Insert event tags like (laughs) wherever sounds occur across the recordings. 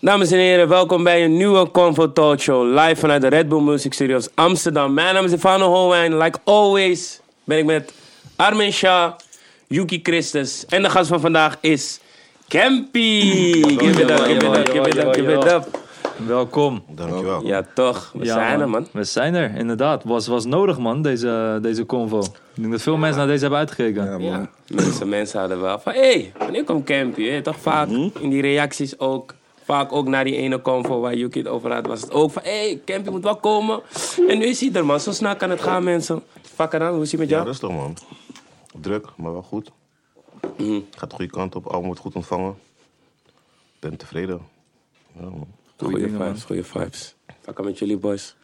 Dames en heren, welkom bij een nieuwe Convo Talk Show. Live vanuit de Red Bull Music Studios Amsterdam. Mijn naam is Stefano Holwijn. Like always ben ik met Armin Shah, Yuki Christus. En de gast van vandaag is Campy. Give it up, give it up, give it up, give it up. Welkom. Dankjewel. Ja, toch. We Ja, zijn er, man. We zijn er, inderdaad. Was, was nodig, man, deze, deze convo. Ik denk dat veel mensen naar deze hebben uitgekeken. Ja, mensen, mensen hadden wel van, hé, hey, wanneer komt Campy? Toch vaak in die reacties ook, vaak ook naar die ene convo waar Yuki het over had, was het ook van, hé, hey, Campy moet wel komen. En nu is hij er, man. Zo snel kan het gaan, mensen. Vakken dan, hoe is hij met Ja, jou? rustig man. Druk, maar wel goed. Gaat de goede kant op, album wordt goed ontvangen. Ben tevreden. Ja, man. Goeie dingen, vibes, goede vibes. Vakken met jullie, boys.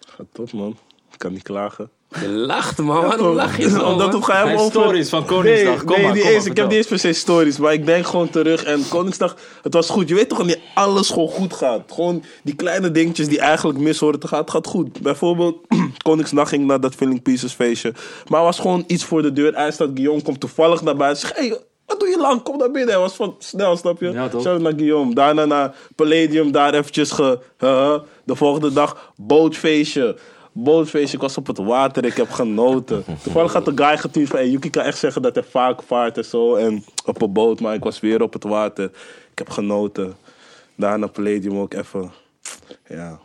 Gaat top, man. Ik kan niet klagen. Je lacht, man. Waarom lach je zo, (laughs) Omdat we gaan over... stories van Koningsdag. Nee, Kom nee maar, ik heb niet eens per se stories. Maar ik denk gewoon terug. En Koningsdag, het was goed. Je weet toch niet alles gewoon goed gaat. Gewoon die kleine dingetjes die eigenlijk mis horen te gaan. Het gaat goed. Bijvoorbeeld, (clears throat) Koningsdag ging naar dat Filling Pieces feestje. Maar er was gewoon iets voor de deur. Eindstad Guillaume komt toevallig naar buiten. Zegt, hey, wat doe je lang? Kom naar binnen. Hij was van snel, snap je? Ja, toch? Shout out naar Guillaume. Daarna naar Palladium. Daar eventjes ge... de volgende dag bootfeestje. Bootfeestje, ik was op het water, ik heb genoten. (laughs) Toevallig had de guy getuurd van, hey, Yuki kan echt zeggen dat hij vaak vaart en zo. En op een boot, maar ik was weer op het water. Ik heb genoten. Daarna Palladium ook even. Ja,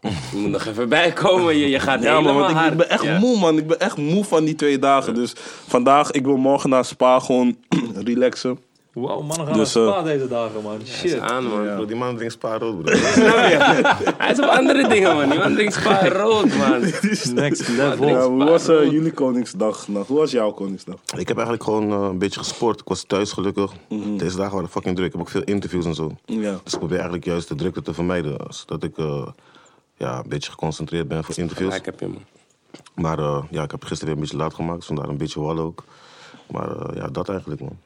Je moet nog even bijkomen. Je, je gaat ja man, helemaal want ik, hard. ik ben echt Ja. moe man. Ik ben echt moe van die twee dagen. Dus vandaag, ik wil morgen naar Spa gewoon (clears throat) relaxen. Wow, mannen gaan Dus, naar eh, spa deze dagen, man. Is Shit. aan, man. Bro, die man drinkt spa rood, bro. (laughs) Snap je? Hij is op andere dingen, man. Die man drinkt spa rood, man. (laughs) Next level. Ja, hoe was eh, jullie Koningsdag? Nou, hoe was jouw Koningsdag? ik heb eigenlijk gewoon eh, een beetje gesport. Ik was thuis gelukkig. Deze dagen waren fucking druk. Ik heb ook veel interviews en zo. Ja. Dus ik probeer eigenlijk juist de drukte te vermijden. Zodat ik eh, ja, een beetje geconcentreerd ben voor interviews. Ja, ik heb je, man. Maar eh, ja, ik heb gisteren weer een beetje laat gemaakt. Vandaar een beetje wallen ook. Maar eh, ja, dat eigenlijk man.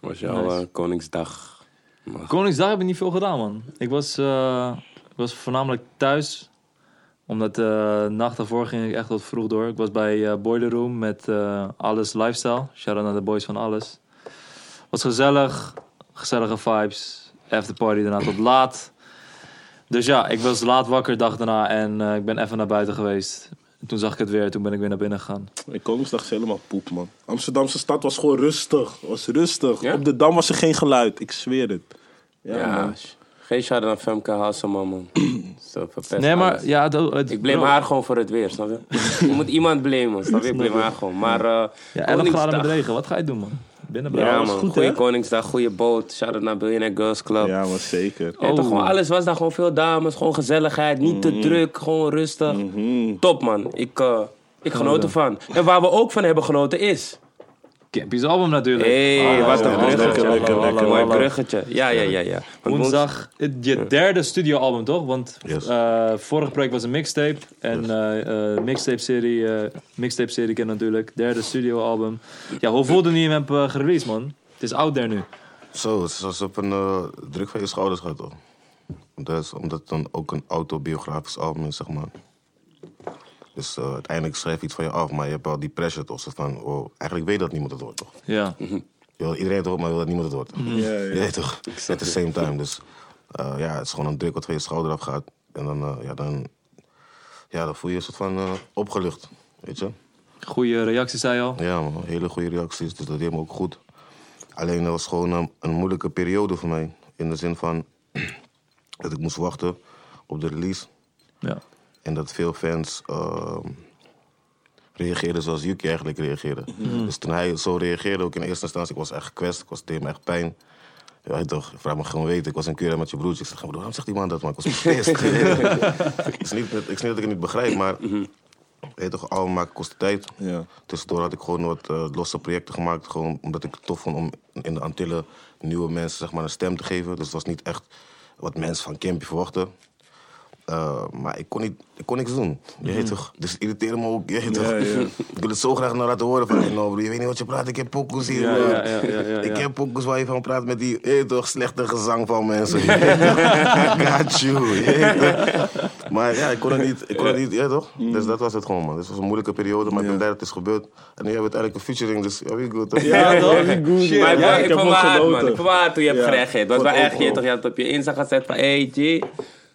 Was jouw Nice. eh, Koningsdag? Koningsdag heb ik niet veel gedaan, man. Ik was, eh, ik was voornamelijk thuis. Omdat de nacht daarvoor ging ik echt wat vroeg door. Ik was bij eh, Boiler Room met eh, Alles Lifestyle. Shout-out naar de boys van Alles. Was gezellig. Gezellige vibes. Afterparty daarna tot laat. Dus ja, ik was laat wakker dag daarna en eh, ik ben even naar buiten geweest. Toen zag ik het weer, toen ben ik weer naar binnen gegaan. Mijn Koningsdag is helemaal poep, man. Amsterdamse stad was gewoon rustig. Was rustig. Ja? Op de Dam was er geen geluid. Ik zweer het. Ja, Ja, man. geen shout aan Femke Hasselman, man. (clears throat) Zo verpest Nee, maar alles. ja, het- Ik blame bro, haar gewoon voor het weer, snap je? (laughs) je moet iemand blamen, snap je? Ik blame haar gewoon. Maar eh Ja, 11 graden Koningsdag. met regen, wat ga je doen, man? Binnen Ja, man. goed, goeie hè? Koningsdag, goede boot. Shout-out naar Billionaire Girls Club. Ja. Maar zeker. toch, Oh. gewoon, alles was daar gewoon veel dames, gewoon gezelligheid. Niet te druk, gewoon rustig. Top, man. Ik, eh, ik genoot ervan. En waar we ook van hebben genoten is... Campy's album natuurlijk. Hé, hey, wat een bruggetje. lekker, lekker, lekker. Mooi bruggetje. Ja, ja, ja. ja. Want Woensdag, het- je derde studioalbum toch? Want Yes. eh vorige project was een mixtape. En eh, eh, mixtape-serie, eh, mixtape-serie ken natuurlijk. Derde studioalbum. Ja, hoe voelde je hem hebt eh, gereleased, man? Het is out there nu. Zo, het is alsof een eh, druk van je schouders gaat, toch? Dat is omdat het dan ook een autobiografisch album is, zeg maar. Dus eh, uiteindelijk schrijf je iets van je af, maar je hebt wel die pressure toch? Zo van, oh, eigenlijk weet dat niemand het hoort, toch? Ja. Je wil iedereen het hoort, maar wil dat niemand het hoort. Ja, ja. Je weet toch? At the same time. Dus eh, ja, het is gewoon een druk wat van je schouder afgaat. En dan, eh, ja, dan, ja, dan voel je je een soort van eh, opgelucht, weet je? Goeie reacties, zei je al. Ja, man, hele goede reacties, dus dat deed me ook goed. Alleen dat was gewoon een, een moeilijke periode voor mij. In de zin van (clears throat) dat ik moest wachten op de release. Ja. En dat veel fans ehm, reageerden zoals Yuki eigenlijk reageerde. Dus toen hij zo reageerde, ook in eerste instantie, ik was echt gekwetst. Ik was tegen me echt pijn. Ja, toch, vraag me gewoon weten. Ik was in Cura met je broertje. Ik zeg, "Broer, waarom zegt die man dat, man? Ik was (laughs) pissed. (laughs) ik niet dat ik het niet begrijp, maar... Weet toch, allemaal maken kost tijd. Ja. Tussendoor had ik gewoon wat eh, losse projecten gemaakt. Gewoon omdat ik het tof vond om in de Antillen nieuwe mensen zeg maar, een stem te geven. Dus het was niet echt wat mensen van Campy verwachten. Eh, maar ik kon, niet, ik kon niks doen. Je weet toch? Dus het irriteerde me ook. Je weet toch? Ja, ja. (laughs) Ik wil het zo graag naar laten horen van... Hey, no, bro, je weet niet wat je praat. Ik heb pokoes hier. Ja, bro. ja, ja, ja, ja, Ik ja. heb pokoes waar je van praat met die... Je toch? Slechte gezang van mensen. (laughs) Je? (laughs) Got you. Je? Maar ja, ik kon het niet. Ik kon het niet. Ja, toch? Dus dat was het gewoon, man. Dus het was een moeilijke periode. Maar ik ben blij dat het is gebeurd. En nu hebben we uiteindelijk een featuring. Dus ja, we good. toch? Ja, toch? Good, Maar ik, Ja, ik, ik genoten. man. Ik hard toen je hebt gereageerd. Dat was wel echt, je, toch, je had het op je Insta gezet van, hey, G,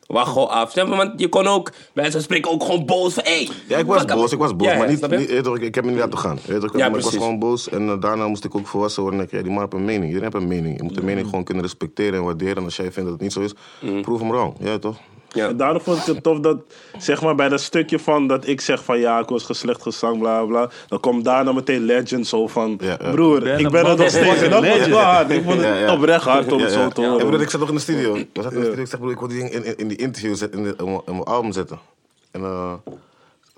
wacht gewoon af. Snap je? Want je kon ook, mensen spreken ook gewoon boos van, hey. Ja, ik was boos, ik was boos. Ja, ja, maar niet, snap je? niet, je weet toch, ik, ik heb me niet laten gaan. Weet toch, Ja, maar ik was precies. gewoon boos. En eh, daarna moest ik ook volwassen worden. En ik, ja, die man heeft een mening. Iedereen heeft een mening. Je moet de Mm. mening gewoon kunnen respecteren en waarderen. En als jij vindt dat het niet zo is, proef hem wrong. Ja, toch? Ja. En daarom vond ik het tof dat, zeg maar, bij dat stukje van dat ik zeg van ja, ik was geslecht gezang, bla bla. Dan komt daarna meteen Legend zo van, Ja, ja. broer, Ben ik ben er nog steeds. En dat was wel hard. Ik vond het Ja, ja. oprecht hard om Ja, het ja. zo te Ja, horen. broer, ik zat nog in de studio. We zaten in de studio. Ik zeg, broer, ik wil die ding in, in, in die interview zetten, in, de, in, mijn- in mijn album zetten. En eh,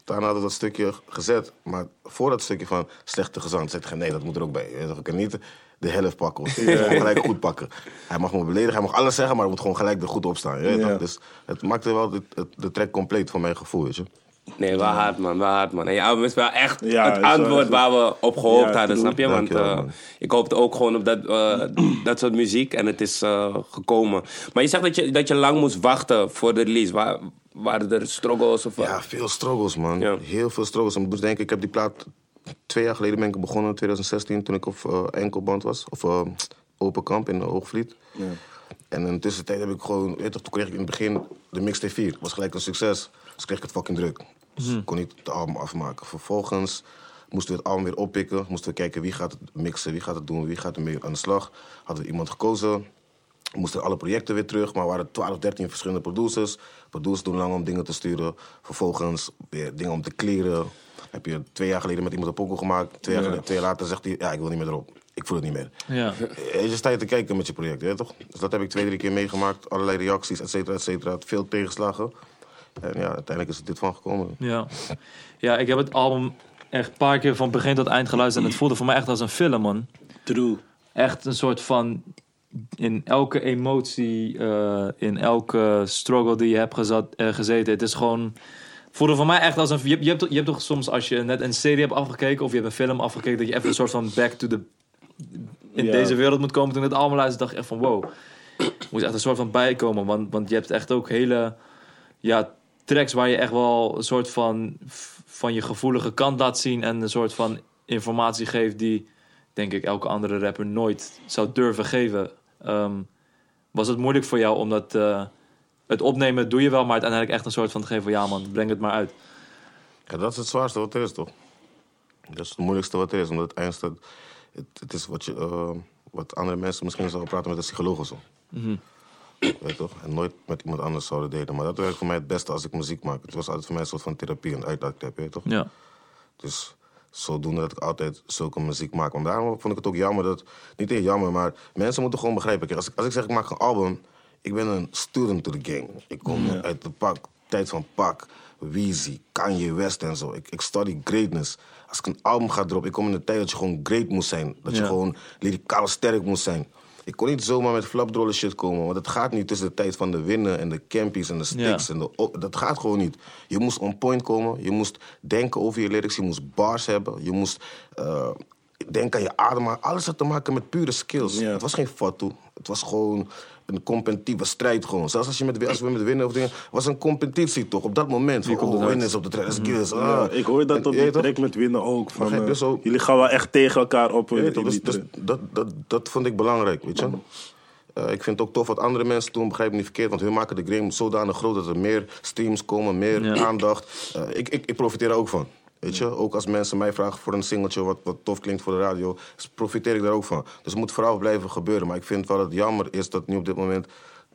daarna hadden we dat stukje gezet. Maar voor dat stukje van slechte gezang, zei ik, nee, dat moet er ook bij. Je weet toch, Ik kan niet de helft pakken. Of (laughs) gewoon gelijk goed pakken. Hij mag me beledigen, hij mag alles zeggen, maar hij moet gewoon gelijk er goed op staan. Weet? Dus het maakte wel de, het- de track compleet voor mijn gevoel, weet je. Nee, wel hard, man. Wel hard, man. En je album is wel echt Ja, het antwoord echt- waar we op gehoopt Ja, hadden, snap je? Want eh, ik hoopte ook gewoon op dat, eh, (clears throat) dat soort muziek en het is eh, gekomen. Maar je zegt dat je, dat je lang moest wachten voor de release. Waar, waren er struggles of wat? Ja, veel struggles, man. Ja. Heel veel struggles. Ik moet denken, ik heb die plaat twee jaar geleden ben ik begonnen, in 2016, toen ik op eh, enkelband was. Of eh, open kamp in Hoogvliet. En in de tussentijd heb ik gewoon, weet je, toen kreeg ik in het begin de mixtape 4. Was gelijk een succes. Dus kreeg ik het fucking druk. Dus ik kon niet het album afmaken. Vervolgens moesten we het album weer oppikken. Moesten we kijken wie gaat het mixen, wie gaat het doen, wie gaat ermee aan de slag. Hadden we iemand gekozen. Moesten alle projecten weer terug, maar er waren 12, 13 verschillende producers. Producers doen lang om dingen te sturen. Vervolgens weer dingen om te kleren. Heb je twee jaar geleden met iemand een pokoe gemaakt. Twee jaar, geleden, twee jaar later zegt hij, ja, ik wil niet meer erop. Ik voel het niet meer. Ja. Je sta je te kijken met je project, hè, toch? Dus dat heb ik twee, drie keer meegemaakt. Allerlei reacties, et cetera, et cetera. Veel tegenslagen. En ja, uiteindelijk is er dit van gekomen. Ja. ja, ik heb het album echt een paar keer van begin tot eind geluisterd. En het voelde voor mij echt als een film, man. True. Echt een soort van... In elke emotie, eh, in elke struggle die je hebt gezat, eh, gezeten. Het is gewoon... Voelde voor mij echt als een... Je, hebt- je, hebt, je hebt toch soms als je net een serie hebt afgekeken... of je hebt een film afgekeken... dat je even een soort van back to the... in Ja. deze wereld moet komen. Toen het allemaal luisterde, dacht ik echt van wow. Moet echt een soort van bijkomen. Want, want je hebt echt ook hele... Ja, tracks waar je echt wel een soort van... van je gevoelige kant laat zien... en een soort van informatie geeft die... denk ik elke andere rapper nooit zou durven geven. Ehm, was het moeilijk voor jou om dat... eh, het opnemen doe je wel, maar uiteindelijk echt een soort van te geven van... ja man, breng het maar uit. Ja, dat is het zwaarste wat er is, toch? Dat is het moeilijkste wat er is. Omdat het eindste... Het, het is wat, je, eh, wat andere mensen misschien zouden praten met een psycholoog of zo. Weet je toch? En nooit met iemand anders zouden delen. Maar dat werkt voor mij het beste als ik muziek maak. Het was altijd voor mij een soort van therapie en uitlaatklep, weet je toch? Ja. Dus zodoende dat ik altijd zulke muziek maak. Want daarom vond ik het ook jammer dat... Niet echt jammer, maar mensen moeten gewoon begrijpen. Als, ik, als ik zeg ik maak een album... Ik ben een student to the game. Ik kom uit de pak, tijd van pak. Weezy, Kanye West en zo. Ik, ik study greatness. Als ik een album ga droppen... Ik kom in de tijd dat je gewoon great moest zijn. Dat je Ja. gewoon lyricaal sterk moest zijn. Ik kon niet zomaar met flapdrollen shit komen. Want het gaat niet tussen de tijd van de winnen en de campies en de sticks. Ja. En de, dat gaat gewoon niet. Je moest on point komen. Je moest denken over je lyrics. Je moest bars hebben. Je moest eh, denken aan je adem. Alles had te maken met pure skills. Ja. Het was geen fatu. Het was gewoon een competitieve strijd gewoon. Zelfs als, je met, als we met winnen of dingen... was een competitie toch? Op dat moment. Van, komt oh, winnen is op de this. Mhm. Ja, Ah. ik hoor dat op die track met winnen ook. Van, eh, jullie gaan wel echt tegen elkaar op. Toch, die dus, dus dat, dat, dat vond ik belangrijk, weet je. Eh, ik vind het ook tof wat andere mensen doen, begrijp me niet verkeerd. Want hun maken de game zodanig groot dat er meer streams komen, meer Ja. aandacht. Eh, ik, ik, ik profiteer er ook van. Weet je, ook als mensen mij vragen voor een singeltje wat, wat tof klinkt voor de radio, profiteer ik daar ook van. Dus het moet vooral blijven gebeuren. Maar ik vind wel het jammer is dat nu op dit moment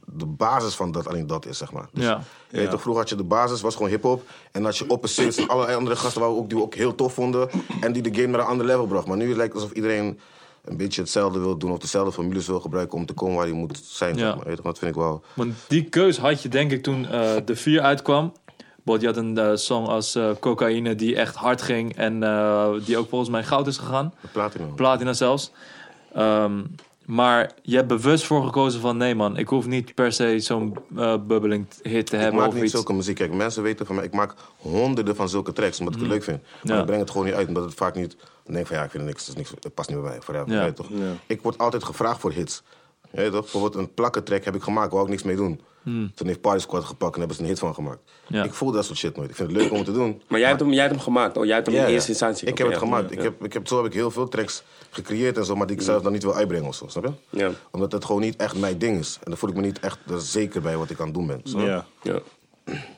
de basis van dat alleen dat is, zeg maar. Dus, Ja. je weet toch, vroeger had je de basis, was gewoon hip-hop. En had je opposites en (clears throat) allerlei andere gasten waar we ook, die we ook heel tof vonden. En die de game naar een ander level bracht. Maar nu lijkt het alsof iedereen een beetje hetzelfde wil doen. Of dezelfde formules wil gebruiken om te komen waar je moet zijn. Ja. Zeg maar. Weet je, dat vind ik wel. Want die keus had je denk ik toen eh, de 4 uitkwam. Bot, je had een eh, song als eh, Cocaïne die echt hard ging. En eh, die ook volgens mij goud is gegaan. De platinum. Platina zelfs. Ehm, maar je hebt bewust voor gekozen van nee man, ik hoef niet per se zo'n eh bubbeling hit te Ik hebben maak of niet iets. zulke muziek. Kijk, mensen weten van mij, ik maak honderden van zulke tracks omdat ik het leuk vind. Maar. Ja. ik breng het gewoon niet uit, omdat het vaak niet... Dan denk ik van ja, ik vind het niks, het, is niks, het past niet bij mij. Forever, Ja. je weet toch? Ja. Ik word altijd gevraagd voor hits. Je toch? Bijvoorbeeld een plakkentrack heb ik gemaakt, wou ik niks mee doen. Toen heeft Party Squad gepakt en hebben ze een hit van gemaakt. Hmm. Ja. Ik voel dat soort shit nooit. Ik vind het leuk om het te doen. Maar jij hebt, hem, jij hebt hem gemaakt. Oh, jij hebt hem in ja. eerste instantie. Ik heb het ja. gemaakt. Ik heb, ik heb, zo heb ik heel veel tracks gecreëerd en zo, maar die ik zelf dan niet wil uitbrengen of zo, snap je? Ja. Omdat het gewoon niet echt mijn ding is. En dan voel ik me niet echt er zeker bij wat ik aan het doen ben. Ja. Ja.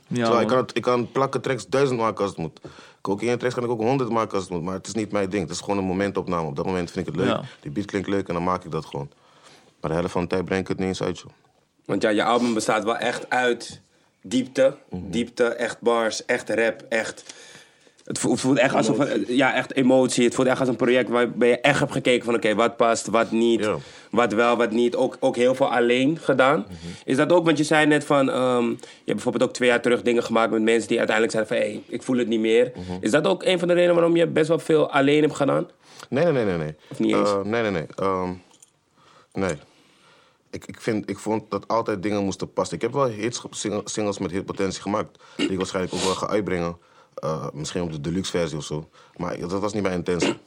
Ja, Zo, man. ik, kan het, ik kan plakken tracks duizend maken als het moet. Cocaïne tracks kan ik ook honderd maken als het moet. Maar het is niet mijn ding. Het is gewoon een momentopname. Op dat moment vind ik het leuk. Ja. Die beat klinkt leuk en dan maak ik dat gewoon. Maar de helft van de tijd breng ik het niet eens uit, joh. Want ja, je album bestaat wel echt uit diepte. Diepte, echt bars, echt rap, echt... Het voelt, echt alsof... Ja, echt emotie. Het voelt echt als een project waarbij je echt hebt gekeken van... Oké, wat past, wat niet, wat wel, wat niet. Ook, ook heel veel alleen gedaan. Is dat ook, want je zei net van... ehm, je hebt bijvoorbeeld ook twee jaar terug dingen gemaakt met mensen die uiteindelijk zeiden van... Hé, hey, ik voel het niet meer. Is dat ook een van de redenen waarom je best wel veel alleen hebt gedaan? Nee, nee, nee, nee. nee. Of niet eens? Eh, nee, nee, nee. Ehm, nee. Ik, ik, vind, ik vond dat altijd dingen moesten passen. Ik heb wel hits, singles met hitpotentie gemaakt. Die ik waarschijnlijk ook wel ga uitbrengen. Eh, misschien op de deluxe versie of zo. Maar dat was niet mijn intentie.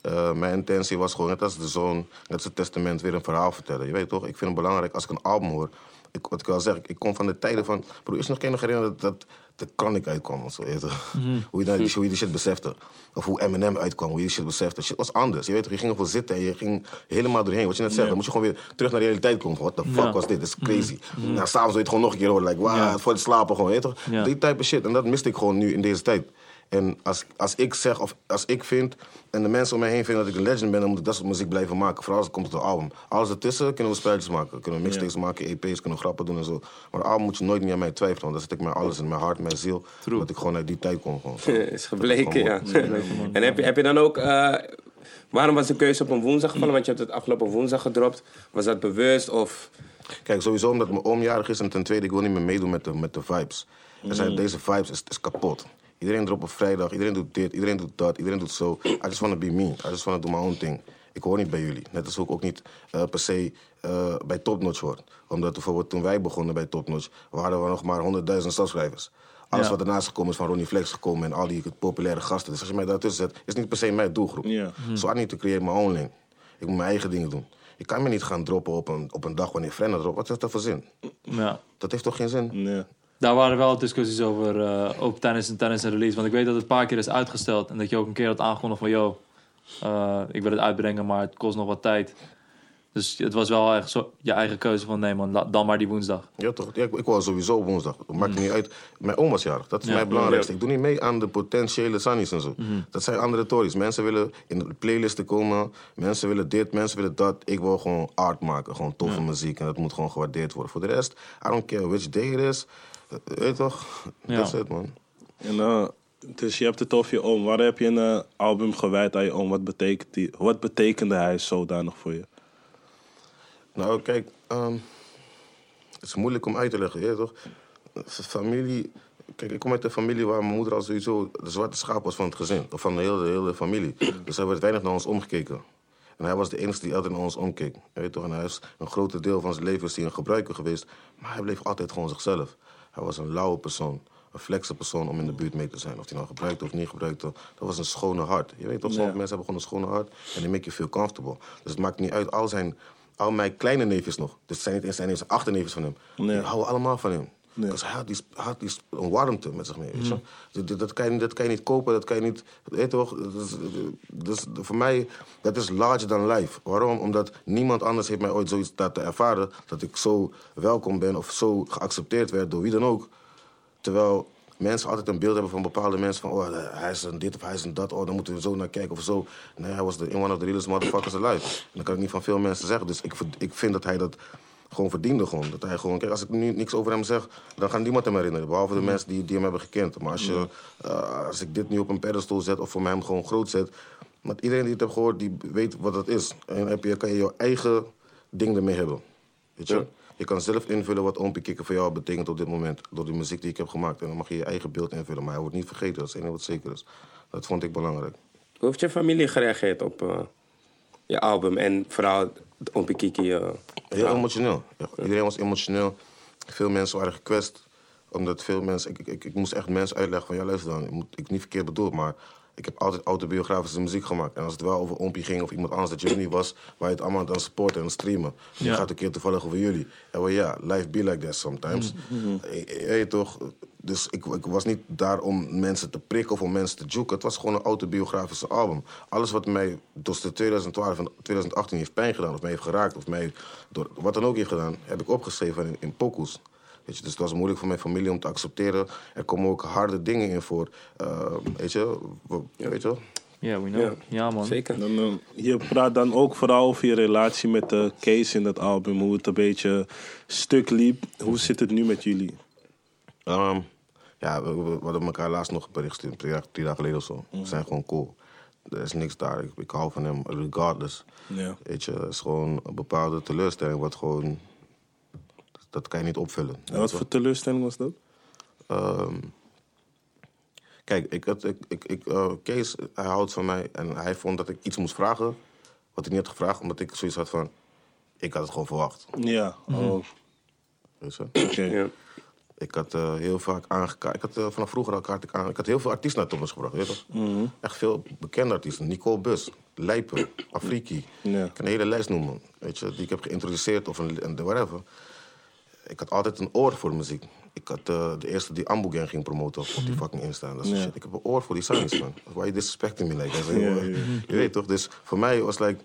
Eh, mijn intentie was gewoon, net als de zoon, net als het testament, weer een verhaal vertellen. Je weet toch, ik vind het belangrijk als ik een album hoor. Ik, wat ik al zeg, ik kom van de tijden van. Broer, is nog geen nog herinneren dat, dat de Chronic uitkwam of zo. weet toch? (laughs) Hoe, je die- hoe je die shit besefte. Of hoe Eminem uitkwam, hoe je die shit besefte. Shit was anders. Je weet je ging ervoor zitten en je ging helemaal doorheen. Wat je net zegt, dan moet je gewoon weer terug naar de realiteit komen. What the fuck was dit? Dit is crazy. Nou, s'avonds wil je het gewoon nog een keer horen. Like, wow, voor het slapen gewoon, weet je toch? Die type shit. En dat miste ik gewoon nu in deze tijd. En als, als ik zeg, of als ik vind, en de mensen om mij heen vinden dat ik een legend ben, dan moet ik dat soort muziek blijven maken. Vooral als het komt tot een album. Alles ertussen kunnen we spelletjes maken. Kunnen we mixtapes maken, EP's, kunnen we grappen doen en zo. Maar een album moet je nooit meer aan mij twijfelen. Want daar zit ik mijn alles in, mijn hart, mijn ziel. True. Dat ik gewoon uit die tijd kom. Gewoon. (laughs) is gebleken, ja. Dat is gewoon En heb je, heb je dan ook... eh, waarom was de keuze op een woensdag gevallen? Want je hebt het afgelopen woensdag gedropt. Was dat bewust of... Kijk, sowieso omdat mijn oom jarig is en ten tweede, ik wil niet meer meedoen met de, met de vibes. Er zijn, Mm. Deze vibes is, is kapot. Iedereen erop op vrijdag, iedereen doet dit, iedereen doet dat, iedereen doet zo. I just wanna be me, I just wanna do my own thing. Ik hoor niet bij jullie. Net als ik ook niet eh, per se eh, bij Top Notch hoor. Omdat bijvoorbeeld toen wij begonnen bij Top Notch, waren we nog maar 100.000 subscribers. Alles Ja. wat ernaast gekomen is van Ronnie Flex gekomen en al die populaire gasten. Dus als je mij daartussen zet, is niet per se mijn doelgroep. So I need to create my own lane. Ik moet mijn eigen dingen doen. Ik kan me niet gaan droppen op een, op een dag wanneer Frenna dropt. Wat heeft dat voor zin? Ja. Dat heeft toch geen zin? Nee. Daar waren wel discussies over, eh, ook tijdens, tijdens een release. Want ik weet dat het een paar keer is uitgesteld. En dat je ook een keer had aangekondigd van... Yo, eh, ik wil het uitbrengen, maar het kost nog wat tijd. Dus het was wel echt zo, je eigen keuze van... Nee man, dan maar die woensdag. Ja, toch? Ja, ik, ik wou sowieso woensdag. Het maakt niet uit. Mijn oma is jarig. Dat is Ja. mijn belangrijkste. Ik doe niet mee aan de potentiële sannies en zo. Dat zijn andere tories. Mensen willen in de playlisten komen. Mensen willen dit, mensen willen dat. Ik wil gewoon art maken. Gewoon toffe muziek. En dat moet gewoon gewaardeerd worden. Voor de rest, I don't care which day it is. Eh, Weet je toch? Ja. That's it, man. En, eh, dus je hebt het over je oom. Waar heb je een eh, album gewijd aan je oom? Wat, betekent die, wat betekende hij zodanig voor je? Nou, kijk, ehm, het is moeilijk om uit te leggen, weet toch? Familie, kijk, ik kom uit een familie waar mijn moeder al sowieso de zwarte schaap was van het gezin, of van de hele, de hele familie. Dus er werd weinig naar ons omgekeken. En hij was de enige die altijd naar ons omkeek. Weet toch, en hij is een groot deel van zijn leven is hij een gebruiker geweest, maar hij bleef altijd gewoon zichzelf. Hij was een lauwe persoon, een flexe persoon om in de buurt mee te zijn. Of hij nou gebruikte of niet gebruikte, dat was een schone hart. Je weet toch, sommige mensen hebben gewoon een schone hart en die make you feel comfortable. Dus het maakt niet uit, al zijn al mijn kleine neefjes nog, dus het zijn niet eens zijn eens achterneefjes van hem, Nee. die houden allemaal van hem. Nee. Dus hij had die, had die een warmte met zich mee, weet je. Dat- dat, dat, kan je, niet- dat kan je niet kopen, dat kan je niet... Weet je toch? Dat is, dus voor mij, dat is larger than life. Waarom? Omdat niemand anders heeft mij ooit zoiets laten ervaren... dat ik zo welkom ben of zo geaccepteerd werd door wie dan ook. Terwijl mensen altijd een beeld hebben van bepaalde mensen van... oh, hij is een dit of hij is een dat, oh, dan moeten we zo naar kijken of zo. Nee, hij was de, one of the realest motherfuckers alive. En dat kan ik niet van veel mensen zeggen. Dus ik, ik vind dat hij dat gewoon verdiende gewoon. Dat hij gewoon... Kijk, als ik nu niks over hem zeg, dan gaat niemand hem herinneren. Behalve de mensen die, die hem hebben gekend. Maar als, je, eh, als ik dit nu op een pedestal zet of voor mij hem gewoon groot zet... Want iedereen die het heeft gehoord, die weet wat dat is. En heb je, kan je je eigen ding ermee hebben. Weet je? Ja. Je kan zelf invullen wat Oompie Kikker voor jou betekent op dit moment. Door de muziek die ik heb gemaakt. En dan mag je je eigen beeld invullen. Maar hij wordt niet vergeten, dat is enige wat zeker is. Dat vond ik belangrijk. Hoe heeft je familie gereageerd op eh, je album? En vooral het Ompie Kiki. eh, Heel emotioneel. Ja, iedereen was emotioneel. Veel mensen waren gekwetst. Omdat veel mensen... Ik, ik, ik moest echt mensen uitleggen van... Ja, luister dan. Ik, moet, ik niet verkeerd bedoeld, maar... Ik heb altijd autobiografische muziek gemaakt. En als het wel over Ompie ging of iemand anders dat je er niet was... waar je het allemaal aan supporten en streamen. Dan Ja. gaat een keer toevallig over jullie. En wel ja, life be like that sometimes. Je- je- je weet toch? Dus ik, ik was niet daar om mensen te prikken of om mensen te joeken. Het was gewoon een autobiografische album. Alles wat mij tussen 2012 en 2018 heeft pijn gedaan... of mij heeft geraakt of mij door wat dan ook heeft gedaan... heb ik opgeschreven in, in pokoes. Weet je, dus het was moeilijk voor mijn familie om te accepteren. Er komen ook harde dingen in voor. Eh, weet je, w- weet je wel? Ja, we know. Ja. Ja, man. Zeker. Dan, eh, je praat dan ook vooral over je relatie met de Case in dat album. Hoe het een beetje stuk liep. Hoe zit het nu met jullie? Ehm, ja, we, we- we hadden elkaar laatst nog een bericht gestuurd, drie, dagen- drie dagen geleden of zo. We zijn gewoon cool. Er is niks daar. Ik, ik hou van hem, regardless. Ja. Weet je, het is gewoon een bepaalde teleurstelling wat gewoon... Dat kan je niet opvullen. En wat voor teleurstelling was dat? Ehm, kijk, ik, had- ik, ik, ik, eh, Kees, hij houdt van mij en hij vond dat ik iets moest vragen. Wat ik niet had gevraagd, omdat ik zoiets had van... Ik had het gewoon verwacht. Ja, oh, oké. Weet je? Ja. Ik had eh, heel vaak aangekaart. Ik had eh, vanaf vroeger al kaart ik aan. Ik had heel veel artiesten naar Thomas gebracht, weet je toch? Echt veel bekende artiesten. Nicole Bus, Lijpen, (clears throat) Afriki. Ja. Ik kan een hele lijst noemen, weet je, die ik heb geïntroduceerd of een, een whatever. Ik had altijd een oor voor muziek. Ik had eh, de eerste die Ambu Gang ging promoten op, op die fucking Insta. Dat Ja. shit. Ik heb een oor voor die songs, man. Why you disrespecting me like that? Ja. Je weet toch? Dus voor mij was like...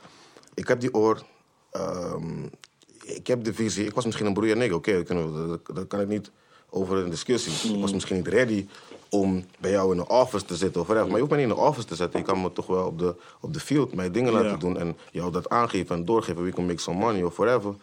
Ik heb die oor... ehm, ik heb de visie. Ik was misschien een broer nigger. Oké, dat dat- kan ik niet over een discussie. Ik was misschien niet ready om bij jou in de office te zitten of whatever. Maar je hoeft me niet in de office te zetten. Je kan me toch wel op de, op de field mijn dingen laten doen. En jou dat aangeven en doorgeven. We can make some money of whatever.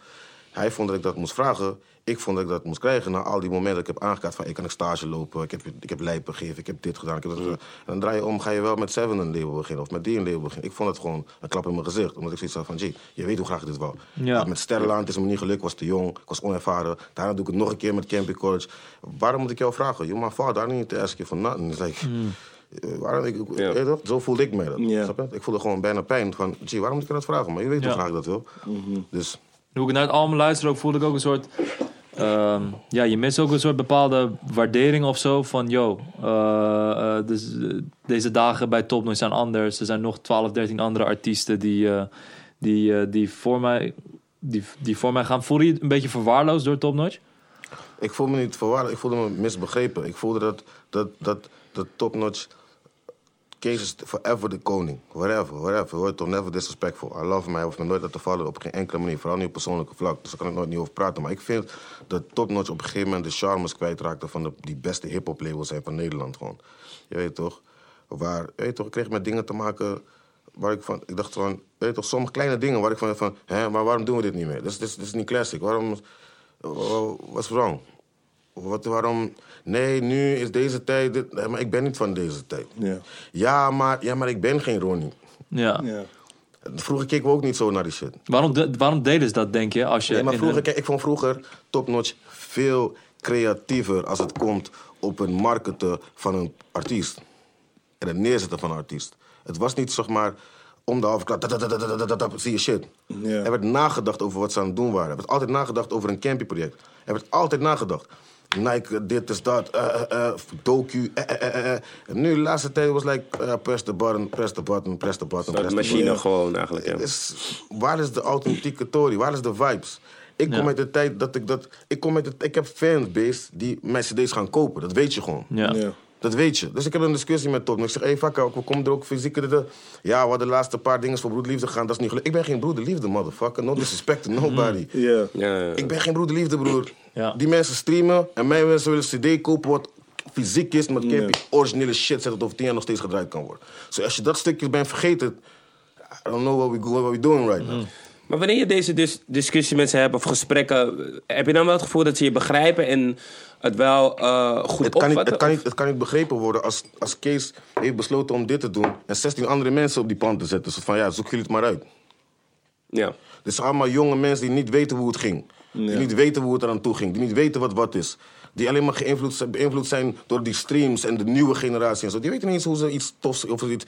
Hij vond dat ik dat moest vragen. Ik vond dat ik dat moest krijgen. Na al die momenten dat ik heb aangekaart van... Ik kan ik stage lopen, ik heb, ik heb lijpen gegeven, ik heb dit gedaan. Ik heb dat gedaan. En dan draai je om, ga je wel met Seven een label beginnen. Of met die een label beginnen. Ik vond het gewoon een klap in mijn gezicht. Omdat ik zoiets had van... Gee, je weet hoe graag ik dit wou. Ja. Met Sterrenlaan, het is me niet gelukt. Ik was te jong, ik was onervaren. Daarna doe ik het nog een keer met Camping College. Waarom moet ik jou vragen? You my father, I need to ask you for nothing. It's like... eh, waarom, ik, Ja. je? Zo voelde ik me dat. Ja. Je? Ik voelde gewoon bijna pijn van... Gee, waarom moet ik je dat vragen? Maar je weet Ja. hoe graag ik dat wil. Dus... Hoe ik naar het album luister ook, voelde ik ook een soort... ehm, ja, je mist ook een soort bepaalde waardering of zo. Van, yo, eh, eh, dus, eh, deze dagen bij Top Noise zijn anders. Er zijn nog 12, 13 andere artiesten die, die, die, voor, mij, die, die voor mij gaan. Voel je je een beetje verwaarloosd door Top Notch? Ik voelde me niet verwaarloosd, ik voelde me misbegrepen. Ik voelde dat, dat, dat, dat top-notch... Kees is forever de koning. Whatever, whatever. Hoor toch never disrespectful. I love him. Hij me nooit te vallen op geen enkele manier. Vooral niet op persoonlijke vlak. Dus daar kan ik nooit niet over praten. Maar ik vind dat Topnotch op een gegeven moment de charmes kwijtraakte... van de, die beste hip-hop labels zijn van Nederland gewoon. Je weet toch? Waar, je weet toch, ik kreeg met dingen te maken... Waar ik van, ik dacht van, je weet toch, sommige kleine dingen waar ik van, van hè, maar waarom doen we dit niet meer? Dit is, niet classic. Waarom, what's wrong? Wat, waarom? Nee, nu is deze tijd. Dit, nee, maar ik ben niet van deze tijd. Ja. Ja, maar, ja, maar ik ben geen Ronnie. Ja. Ja. Vroeger keken we ook niet zo naar die shit. Waarom, de- waarom deden ze dat, denk je? Als je Nee, maar vroeger, kijk, ik vond vroeger Topnotch veel creatiever als het komt op het marketen van een artiest. En het neerzetten van een artiest. Het was niet, zeg maar, om de halve klap, dat, zie je shit. Er werd nagedacht over wat ze aan het doen waren. Er werd altijd nagedacht over een campy-project. Er werd altijd nagedacht. Nike, dit is dat, eh, eh, eh, docu. En nu, de laatste tijd was like, eh, press the button, press the button, press the button, Dat press the machine button. gewoon eigenlijk, ja. Is, waar is de authentieke Tory? Waar is de vibes? Ik kom Ja. uit de tijd dat ik dat... Ik, kom uit de, ik heb fanbase die mijn cd's gaan kopen. Dat weet je gewoon. Ja. Ja. Dat weet je. Dus ik heb een discussie met Tom. Ik zeg, hé, hey, fuck, we komen er ook fysieke... de- Ja, we hadden de laatste paar dingen voor broederliefde gegaan. Dat is niet gelukt. Ik ben geen broederliefde, motherfucker. No disrespect to nobody. Ja. Ja, ja. Ik ben geen broederliefde, broer. Ja. Die mensen streamen en mij mensen willen een cd kopen wat fysiek is, met campy, originele shit, zet dat over tien jaar nog steeds gedraaid kan worden. Dus als je dat stukje bent vergeten, I don't know what we, what we doing right now. Maar wanneer je deze dis- discussie met ze hebt of gesprekken, heb je dan wel het gevoel dat ze je begrijpen en het wel eh, goed Het kan, niet, het, kan niet, het kan niet begrepen worden als, als Kees heeft besloten om dit te doen en 16 andere mensen op die pand te zetten. Zo van ja, zoek jullie het maar uit. Ja. Dit zijn allemaal jonge mensen die niet weten hoe het ging. Die niet weten hoe het eraan toe ging. Die niet weten wat wat is. Die alleen maar geïnvloed, beïnvloed zijn door die streams en de nieuwe generatie en zo. Die weten niet eens hoe ze iets tofs of iets.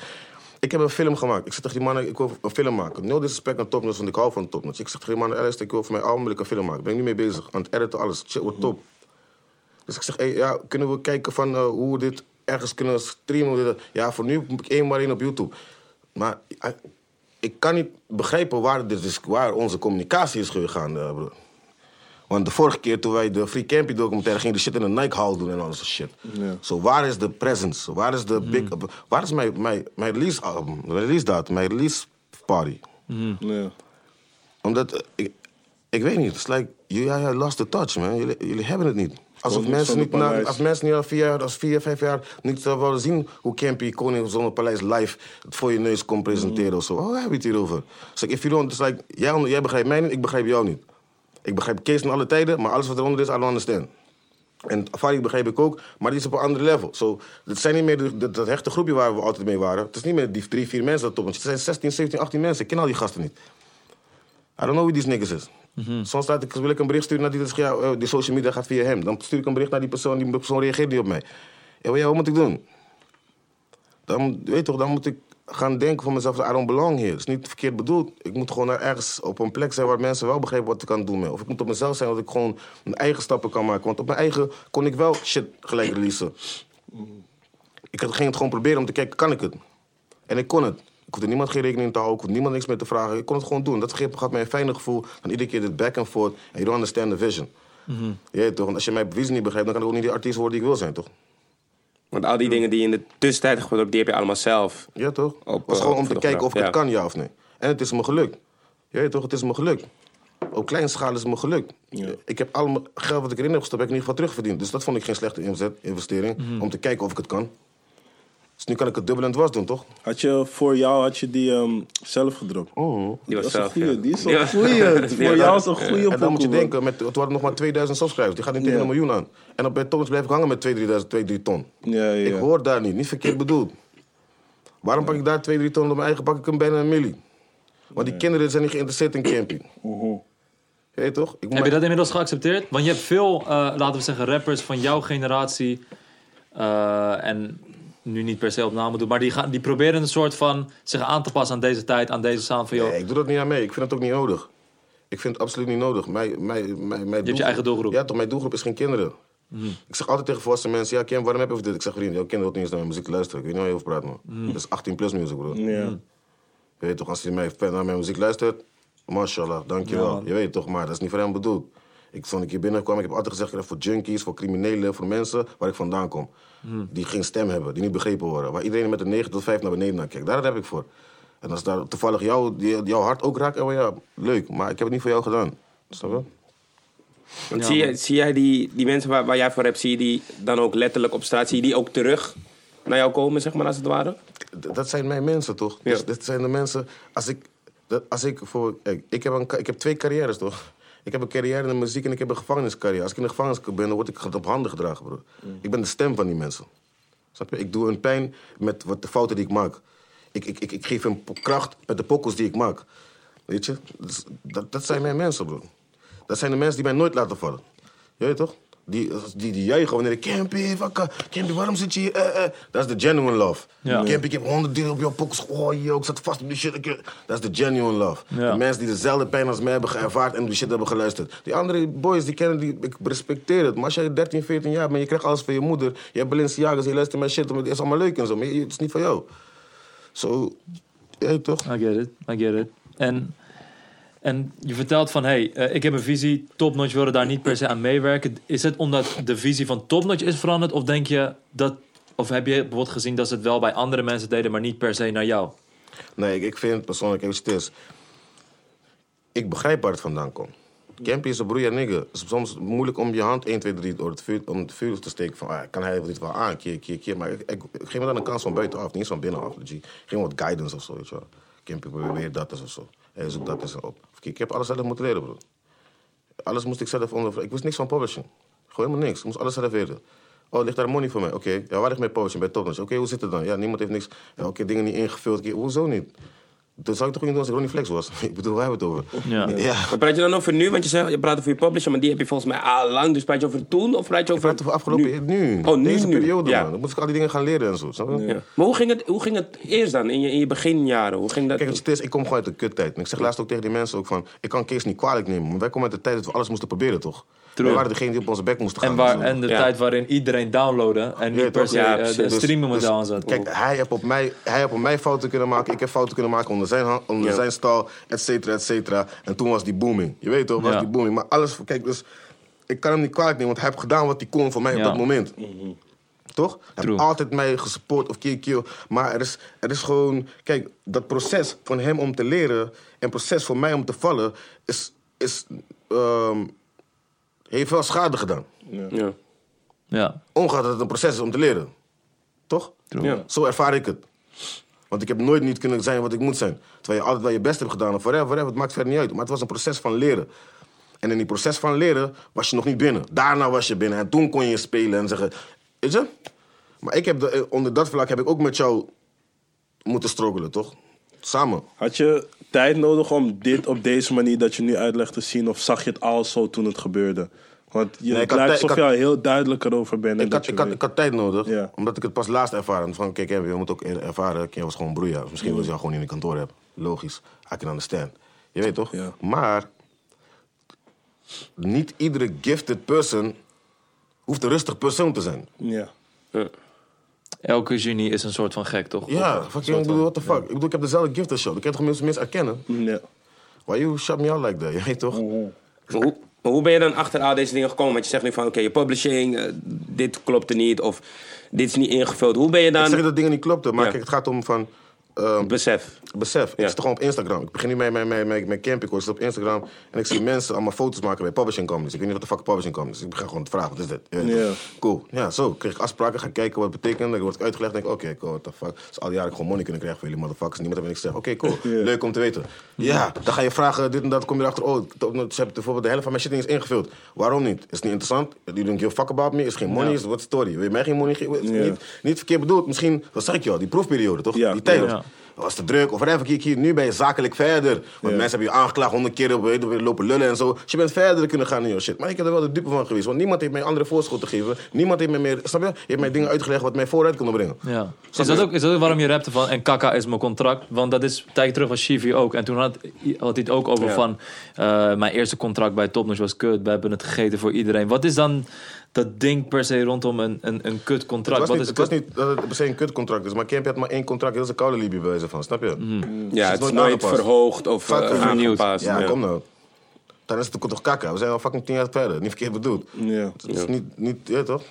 Ik heb een film gemaakt. Ik zeg tegen die mannen, ik wil een film maken. No disrespect naar topnotch, want ik hou van topnotch. Ik zeg tegen die mannen, luister, ik wil voor mijn album een film maken. Ben ik nu mee bezig. Aan het editen, alles. Shit top. Dus ik zeg, hey, ja, kunnen we kijken van eh, hoe we dit ergens kunnen streamen? Dit- Ja, voor nu moet ik één maar één op YouTube. Maar eh, ik kan niet begrijpen waar, dit is, waar onze communicatie is gegaan, eh. Want de vorige keer toen wij de Free Campy documentaire gingen, de shit in een Nike hall doen en al dat shit. Zo, waar is de presence? Waar is de big... Waar is mijn, mijn, mijn release album? Release datum, mijn release party? Ja. Omdat, ik, ik weet niet, het is like, ja, lost the touch, man. Jullie, jullie hebben het niet. Alsof mensen, niet na, als mensen niet al vier jaar, als vier, vijf jaar niet willen zien hoe Campy Koning zonder paleis live het voor je neus komt presenteren of zo. Oh, heb je het hier over? Dus like, if you don't, it's like, jij, jij begrijpt mij niet, ik begrijp jou niet. Ik begrijp Kees van alle tijden, maar alles wat eronder is, I don't understand. En Farid begrijp ik ook, maar die is op een ander level. So, het zijn niet meer de, de- dat hechte groepje waar we altijd mee waren. Het is niet meer die drie, vier mensen dat top. Het zijn 16, 17, 18 mensen. Ik ken al die gasten niet. I don't know wie die niggas is. Soms laat ik, wil ik een bericht sturen naar die, dat ja, eh, die social media gaat via hem. Dan stuur ik een bericht naar die persoon, die persoon reageert niet op mij. Ja, wat moet ik doen? Dan, weet toch, dan moet ik gaan denken van mezelf, I don't belong here. Dat is niet verkeerd bedoeld. Ik moet gewoon naar ergens op een plek zijn waar mensen wel begrijpen wat ik kan doen. Mee. Of ik moet op mezelf zijn, dat ik gewoon mijn eigen stappen kan maken. Want op mijn eigen kon ik wel shit gelijk releasen. Ik had- ging het gewoon proberen om te kijken, kan ik het? En ik kon het. Ik hoefde niemand geen rekening te houden, ik hoefde niemand niks meer te vragen. Ik kon het gewoon doen. Dat gaf mij een fijner gevoel dan iedere keer dit back and forth. En you don't understand the vision. Ja, toch? Als je mijn visie niet begrijpt, dan kan ik ook niet die artiest worden die ik wil zijn, toch? Want al die dingen die je in de tussentijd hebt gedaan, die heb je allemaal zelf. Ja, toch? Op, Het was eh, gewoon om te kijken of ik het kan, ja of nee. En het is me gelukt. Ja, toch? Het is me gelukt. Op kleine schaal is het me gelukt. Ik heb allemaal geld wat ik erin heb gestopt, heb ik in ieder geval terugverdiend. Dus dat vond ik geen slechte inzet, investering. Mhm. Om te kijken of ik het kan. Dus nu kan ik het dubbel en dwars doen, toch? Had je voor jou had je die ehm, zelf gedropt? Oh. Die was Dat is een zelf, goeie. ja. Die is een goeie. (laughs) Voor was- jou is een goeie En dan moet je denken, met, het waren nog maar 2000 subscribers. Die gaat niet tegen Ja. een miljoen aan. En op bij Thomas blijf ik hangen met 2, 3, 2, 3 ton. Ja, ja. Ik hoor daar niet, niet verkeerd bedoeld. Waarom pak ik daar 2, 3 ton op mijn eigen? Pak ik hem bijna een milli. Want die kinderen zijn niet geïnteresseerd in camping. Mhm. Weet je toch? Ik moet Heb je dat inmiddels geaccepteerd? Want je hebt veel, eh, laten we zeggen, rappers van jouw generatie. eh, en nu niet per se op namen doen, maar die, gaan, die proberen een soort van zich aan te passen aan deze tijd, aan deze sound van joh. Nee, ik doe dat niet aan mee. Ik vind het ook niet nodig. Ik vind het absoluut niet nodig. Mijn, mijn, mijn, mijn je eigen doelgroep. Ja, toch, mijn doelgroep is geen kinderen. Ik zeg altijd tegen volwassen mensen, ja, Kim, waarom heb je dit? Ik zeg, vriend, jouw kinderen hoort niet eens naar mijn muziek te luisteren. Ik weet niet waar je over praat, man. Dat is 18 plus muziek, bro. Ja. Je weet toch, als fan naar mijn muziek luistert, mashallah, dankjewel. Ja, je weet toch, maar dat is niet voor hem bedoeld. Ik, toen ik hier binnenkwam, ik heb altijd gezegd, voor junkies, voor criminelen, voor mensen waar ik vandaan kom. Die geen stem hebben, die niet begrepen worden. Waar iedereen met een 9 tot 5 naar beneden naar kijkt. Daar heb ik voor. En als daar toevallig jou, die, jouw hart ook raakt, oh ja, leuk. Maar ik heb het niet voor jou gedaan. Snap je? Ja, zie, jij, zie jij die, die mensen waar, waar jij voor hebt, zie je die dan ook letterlijk op straat, zie je die ook terug naar jou komen, zeg maar, als het ware? D- dat zijn mijn mensen, toch? Ja. Dus dit zijn de mensen... Als ik, dat, als ik, voor, ik, heb een, ik heb twee carrières, toch? Ik heb een carrière in de muziek en ik heb een gevangeniscarrière. Als ik in de gevangenis ben, dan word ik op handen gedragen, bro. Ik ben de stem van die mensen. Snap je? Ik doe hun pijn met wat de fouten die ik maak. Ik, ik, ik, ik geef hun kracht met de pokkels die ik maak. Weet je? Dus dat, dat zijn mijn mensen, bro. Dat zijn de mensen die mij nooit laten vallen. Je weet toch? Die, die, die juichen wanneer ik... Campy, wakka, Campy, waarom zit je hier? Eh, eh. Dat is de genuine love. Ja. Campy, ik heb honderd dingen op jouw pokkels. Oh, yo, ik zat vast op die shit. Dat is de genuine love. Ja. De mensen die dezelfde pijn als mij hebben ervaard en die shit hebben geluisterd. Die andere boys, die kennen die... Ik respecteer het. Maar als jij 13, 14 jaar bent, je krijgt alles van je moeder. Je hebt Balenciaga's, je luistert mijn shit. Het is allemaal leuk en zo, maar het is niet van jou. Zo... Ja, toch? I get it, I get it. En, en je vertelt van, hey, eh, ik heb een visie, Topnotch wilde daar niet per se aan meewerken. Is het omdat de visie van Topnotch is veranderd? Of denk je dat, of heb je bijvoorbeeld gezien dat ze het wel bij andere mensen deden, maar niet per se naar jou? Nee, ik, vind persoonlijk, het is. Ik begrijp waar het vandaan komt. Campy is een broer nigga. Het is soms moeilijk om je hand 1, 2, 3 door het vuur, om het vuur te steken. Van, ah, kan hij dit wel aan, keer, keer, keer. Maar ik, geef me dan een kans van buitenaf, niet van binnenaf. G. Ik geef wat guidance of zo, weet wel. Campy probeer dat eens of zo. Hij zoekt dat eens op. Ik heb alles zelf moeten leren, bro. Alles moest ik zelf onder... Ik wist niks van publishing. Gewoon helemaal niks. Ik moest alles zelf weten. Oh, ligt daar money voor mij? Oké. Ja, waar ligt mijn publishing? Bij Topnotch. Oké, hoe zit het dan? Ja, niemand heeft niks... Oké, dingen niet ingevuld. Hoezo niet? Dat zou ik toch niet doen als ik Ronnie Flex was? (laughs) ik bedoel, waar hebben we het over? Ja. ja. Maar praat je dan over nu? Want je zegt, je praat over je publisher, maar die heb je volgens mij al lang. Dus praat je over toen of praat je Ik over... praat over afgelopen nu. Oh, nu, Deze nu. periode, Ja. man. Dan moest ik al die dingen gaan leren en zo. Snap je? Ja. Maar hoe ging, het, hoe ging het eerst dan, in je, in je beginjaren? Hoe ging dat? Kijk, het is, ik kom gewoon uit de kuttijd. En ik zeg laatst ook tegen die mensen ook van... Ik kan Kees niet kwalijk nemen. Maar wij komen uit de tijd dat we alles moesten proberen, toch? True. Wij waren degene die op onze bek moesten gaan. En, waar, en de Ja. tijd waarin iedereen downloaden en Ja, niet per se Ja, eh, de Dus- streamen aan zat. Kijk, hij heeft, op mij, hij heeft op mij fouten kunnen maken. Ik heb fouten kunnen maken onder zijn, onder zijn stal, et cetera, et cetera. En toen was die booming. Je weet toch, was Ja. die booming. Maar alles, kijk, dus... Ik kan hem niet kwalijk nemen, want hij heeft gedaan wat hij kon voor mij Ja. op dat moment. Toch? Hij heeft altijd mij gesupport of keer keer. Maar er is, er is gewoon... Kijk, dat proces van hem om te leren... en proces voor mij om te vallen... is, is, ehm, heeft wel schade gedaan. Ja. Ja, Ongeacht dat het een proces is om te leren. Toch? Ja. Zo ervaar ik het. Want ik heb nooit niet kunnen zijn wat ik moet zijn. Terwijl je altijd wel je best hebt gedaan. Of whatever, whatever, het maakt verder niet uit. Maar het was een proces van leren. En in die proces van leren was je nog niet binnen. Daarna was je binnen. En toen kon je spelen en zeggen... Weet je? Maar ik heb de, eh, onder dat vlak heb ik ook met jou moeten struggelen, toch? Samen. Had je tijd nodig om dit op deze manier dat je nu uitlegt te zien? Of zag je het al zo toen het gebeurde? Want je Nee, lijkt alsof ik je al heel duidelijk erover bent. en Ik dat had, je ik, had, weet. ik had tijd nodig, Ja. omdat ik het pas laatst ervaren. Van, kijk, hè, je moet ook ervaren. Ken was gewoon broeien. Misschien wil je jou gewoon in een kantoor hebben. Logisch. I can understand. Je weet toch? Ja. Maar niet iedere gifted person hoeft een rustig persoon te zijn. Ja. Elke genie is een soort van gek, toch? Ja, fucking, ik bedoel, what the fuck. Ik bedoel, ik heb dezelfde gift als jou. Ik kan toch mensen mensen erkennen? ja. Why you shut me out like that? (laughs) Je weet toch? Maar hoe, maar hoe ben je dan achter al deze dingen gekomen? Want je zegt nu van, oké, je publishing, eh, dit klopte niet of dit is niet ingevuld. Hoe ben je Ik zeg dan... dat dingen niet klopten, maar Ja. kijk, het gaat om van... ehm, Besef. Besef, Ja. ik zit gewoon op Instagram. Ik begin nu met mijn, mijn, mijn, mijn camping, ik zit op Instagram en ik zie (clears throat) mensen allemaal foto's maken bij publishing companies. Ik weet niet wat de fuck publishing companies is. Ik begin gewoon te vragen, wat is dit? Ja. Cool. Ja, zo. Kreeg ik afspraken, ga kijken wat het betekent. Dan word ik uitgelegd, denk ik, oké, cool, what the fuck. Dus al die jaren gewoon money kunnen krijgen voor jullie motherfuckers. Niemand heeft niks gezegd. Oké, cool. (laughs) Ja. Leuk om te weten. Ja, dan ga je vragen, dit en dat, kom je erachter. Oh, ze hebben bijvoorbeeld de helft van mijn shit niet eens ingevuld. Waarom niet? Is het niet interessant? You don't give a fuck about me? Is geen money? Is what story? Wil je mij geen money geven? Is. Niet, niet verkeerd bedoeld. Misschien, dat zeg ik je al, die proefperiode, toch? Ja. Die tijd. Ja. Was te druk of whatever, kijk hier, nu ben je zakelijk verder. Want Ja. mensen hebben je aangeklaagd honderd keer op weet je, lopen lullen en zo. Dus je bent verder kunnen gaan in je shit. Maar ik heb er wel de dupe van geweest. Want niemand heeft mij andere voorschot te geven. Niemand heeft mij meer, snap je? Je hebt mij dingen uitgelegd wat mij vooruit konden brengen. Ja. Is Snap dat, je? ook, is dat ook waarom je rapte van en kaka is mijn contract? Want dat is een tijdje terug was Shivi ook. En toen had, had hij het ook over Ja. van... eh, mijn eerste contract bij Topnotch was kut. We hebben het gegeten voor iedereen. Wat is dan dat ding per se rondom een, een, een kut Het contract? was, Wat niet, is het was kut? niet dat het per se een kutcontract is. Maar Campy had maar één contract. Heel zijn koude Libië bij wijze van, snap je? Ja, het is nooit aangepast. verhoogd of aangepast. Ja, Ja. kom nou. Dan is het toch kakken. We zijn al fucking tien jaar verder. Niet verkeerd bedoeld. Ja. Het is niet, niet ja, toch?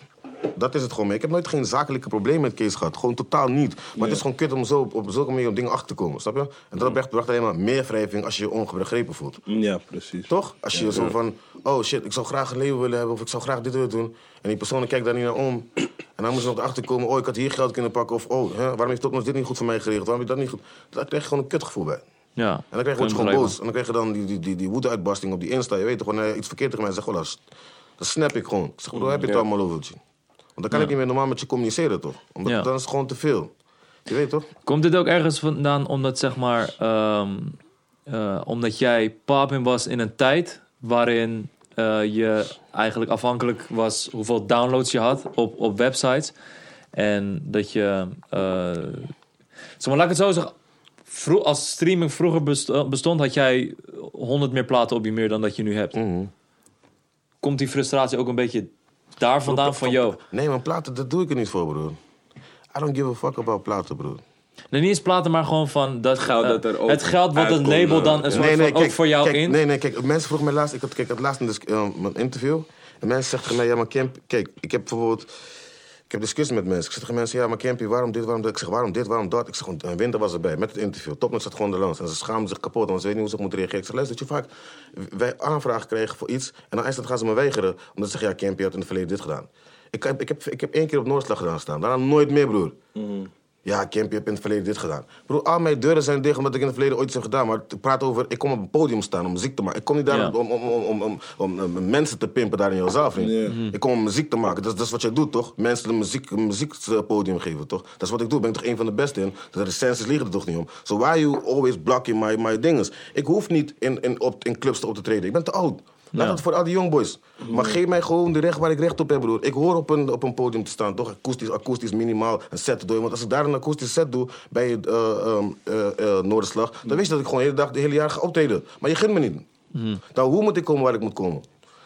Dat is het gewoon mee. Ik heb nooit geen zakelijke problemen met Kees gehad. Gewoon totaal niet. Maar het is gewoon kut om zo op, zulke manier op dingen achter te komen. Snap je? En dat bracht, bracht alleen maar meer wrijving als je je onbegrepen voelt. ja, precies. Toch? Als je zo van, oh shit, ik zou graag een leven willen hebben of ik zou graag dit willen doen. En die persoon kijkt daar niet naar om. En dan moet ze nog erachter komen, oh ik had hier geld kunnen pakken. Of oh, hè, waarom heeft Topnotch dit niet goed voor mij geregeld? Waarom heb je dat niet goed? Daar krijg je gewoon een kutgevoel bij. Ja. En dan krijg je, je gewoon boos. En dan krijg je dan die, die, die, die woede-uitbarsting op die Insta. Je weet toch, wanneer je iets verkeerd tegen mij zegt, oh, dat, snap ik gewoon. Ik zeg, bro, heb je het allemaal over? Want dan kan ik niet meer normaal met je communiceren, toch? Omdat Ja. dan is het gewoon te veel. Je weet toch? Komt dit ook ergens vandaan omdat, zeg maar, ehm, eh, omdat jij papin was in een tijd waarin eh, je eigenlijk afhankelijk was hoeveel downloads je had op, op websites. En dat je, eh zeg maar, laat ik het zo zeggen, vro- als streaming vroeger best- bestond, had jij 100 meer platen op je meer dan dat je nu hebt. Mhm. Komt die frustratie ook een beetje daar vandaan van, yo, Nee, maar platen, dat doe ik er niet voor, broer. I don't give a fuck about platen, broer. Nee, niet eens platen, maar gewoon van dat Geld eh, dat er ook het geld wat het label dan een soort van ook voor jou kijk, in. Nee, nee, kijk, mensen vroegen mij laatst, ik had, kijk, had laatst een, dis- eh, een interview. En mensen zeggen tegen mij, ja, maar Camp, kijk, ik heb bijvoorbeeld, ik heb discussie met mensen. Ik zeg tegen mensen, ja, maar Campy, waarom dit, waarom dat? Ik zeg, waarom dit, waarom dat? Ik zeg, gewoon, winter was erbij, met het interview. Topnotch zat gewoon de langs. En ze schaamden zich kapot, want ze weten niet hoe ze moeten reageren. Ik zeg, luister, dat je vaak wij aanvragen krijgen voor iets. En dan gaan ze me weigeren, omdat ze zeggen, ja, Campy had in het verleden dit gedaan. Ik ik heb, ik heb één keer op Noordslag gedaan staan, daarna nooit meer, broer. Ja, Campy, je hebt in het verleden dit gedaan. Bro, al mijn deuren zijn dicht omdat ik in het verleden ooit iets heb gedaan. Maar ik praat over, ik kom op een podium staan om muziek te maken. Ik kom niet daar Ja. om, om, om, om, om, om, om mensen te pimpen daar in jouw zaal, vriend. Ik kom om muziek te maken. Dat, is- dat is wat jij doet, toch? Mensen een muziek, muziekpodium geven, toch? Dat is wat ik doe. Ben ik toch een van de beste in? De recensies liegen er toch niet om? So why you always blocking my, my dinges? Ik hoef niet in, in, op, in clubs te op te treden. Ik ben te oud. Laat het voor al die youngboys. Maar geef mij gewoon de recht waar ik recht op heb, broer. Ik hoor op een, op een podium te staan, toch? Akoestisch, akoestisch minimaal een set te doen. Want als ik daar een akoestisch set doe bij uh, um, uh, uh, Noorderslag... dan weet je dat ik gewoon de hele dag, de hele jaar ga optreden. Maar je gunt me niet. Dan hoe moet ik komen waar ik moet komen?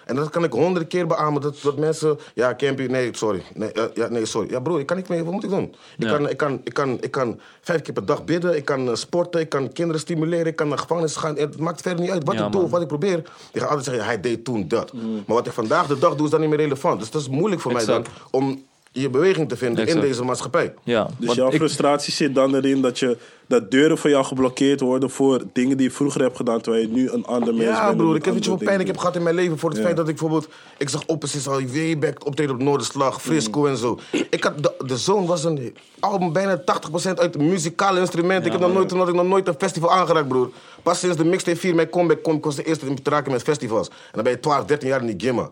En dat kan ik honderden keer beamen. Dat, dat mensen. Ja, Campy, nee, sorry. Nee, ja, nee, sorry. Ja, bro, ik kan niet meer. Wat moet ik doen? Ik, Ja. kan, ik, kan, ik, kan, ik kan vijf keer per dag bidden. Ik kan eh, sporten. Ik kan kinderen stimuleren. Ik kan naar gevangenis gaan. Het maakt verder niet uit wat Ja, ik doe of wat ik probeer. Je gaat altijd zeggen, hij deed toen dat. Maar wat ik vandaag de dag doe, is dan niet meer relevant. Dus dat is moeilijk voor mij dan om je beweging te vinden Exact. in deze maatschappij. Ja, Dus jouw ik- frustratie zit dan erin dat, je, dat deuren voor jou geblokkeerd worden voor dingen die je vroeger hebt gedaan, terwijl je nu een ander mens bent. Ja, broer, ik heb weet je wat pijn ik heb gehad in mijn leven voor het Ja. feit dat ik bijvoorbeeld... Ik zag Opposites al way back optreden op Noorderslag, Frisco Mm. en zo. Ik had, de, de Zoon was een album bijna 80% uit muzikale instrumenten. ik heb nog nooit, ik nog nooit een festival aangeraakt, broer. Pas sinds de mixtape 4 mijn comeback kwam, ik was de eerste om te raken met festivals. En dan ben je 12, 13 jaar in die gimma.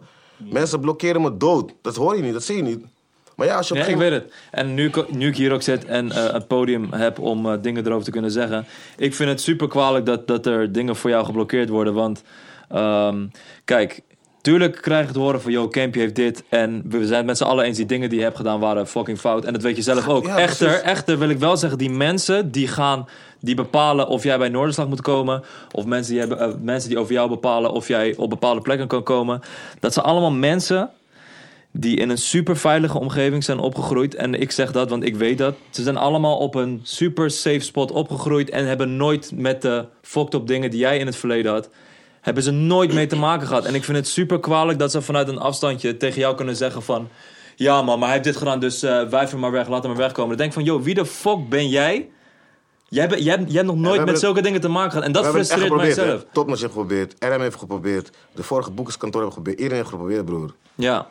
Mensen blokkeren me dood. Dat hoor je niet, dat zie je niet. Maar ja, als je op een ik weet het. En nu, nu ik hier ook zit en eh, het podium heb om eh, dingen erover te kunnen zeggen. Ik vind het super kwalijk dat, dat er dingen voor jou geblokkeerd worden. Want ehm, kijk, tuurlijk krijg je te horen van... Yo, Campy heeft dit. En we zijn het met z'n allen eens die dingen die je hebt gedaan waren fucking fout. En dat weet je zelf ook. Ja, echter, precies. echter wil ik wel zeggen, die mensen die gaan... Die bepalen of jij bij Noorderslag moet komen. Of mensen die, hebben, eh, mensen die over jou bepalen of jij op bepaalde plekken kan komen. Dat zijn allemaal mensen die in een super veilige omgeving zijn opgegroeid. En ik zeg dat, want ik weet dat. Ze zijn allemaal op een super safe spot opgegroeid en hebben nooit met de fucked up dingen die jij in het verleden had, hebben ze nooit mee te maken gehad. En ik vind het super kwalijk dat ze vanuit een afstandje tegen jou kunnen zeggen van, ja man, maar hij heeft dit gedaan, dus eh wijf hem maar weg, laat hem maar wegkomen. Dan denk ik van, yo, wie de fuck ben jij? Jij, bent- jij, jij hebt nog nooit hebben met het- zulke dingen te maken gehad. En dat hebben frustreert mijzelf. Topnotch heeft geprobeerd, RM heeft geprobeerd, de vorige boekerskantoor heeft geprobeerd. Iedereen heeft geprobeerd, broer. Ja.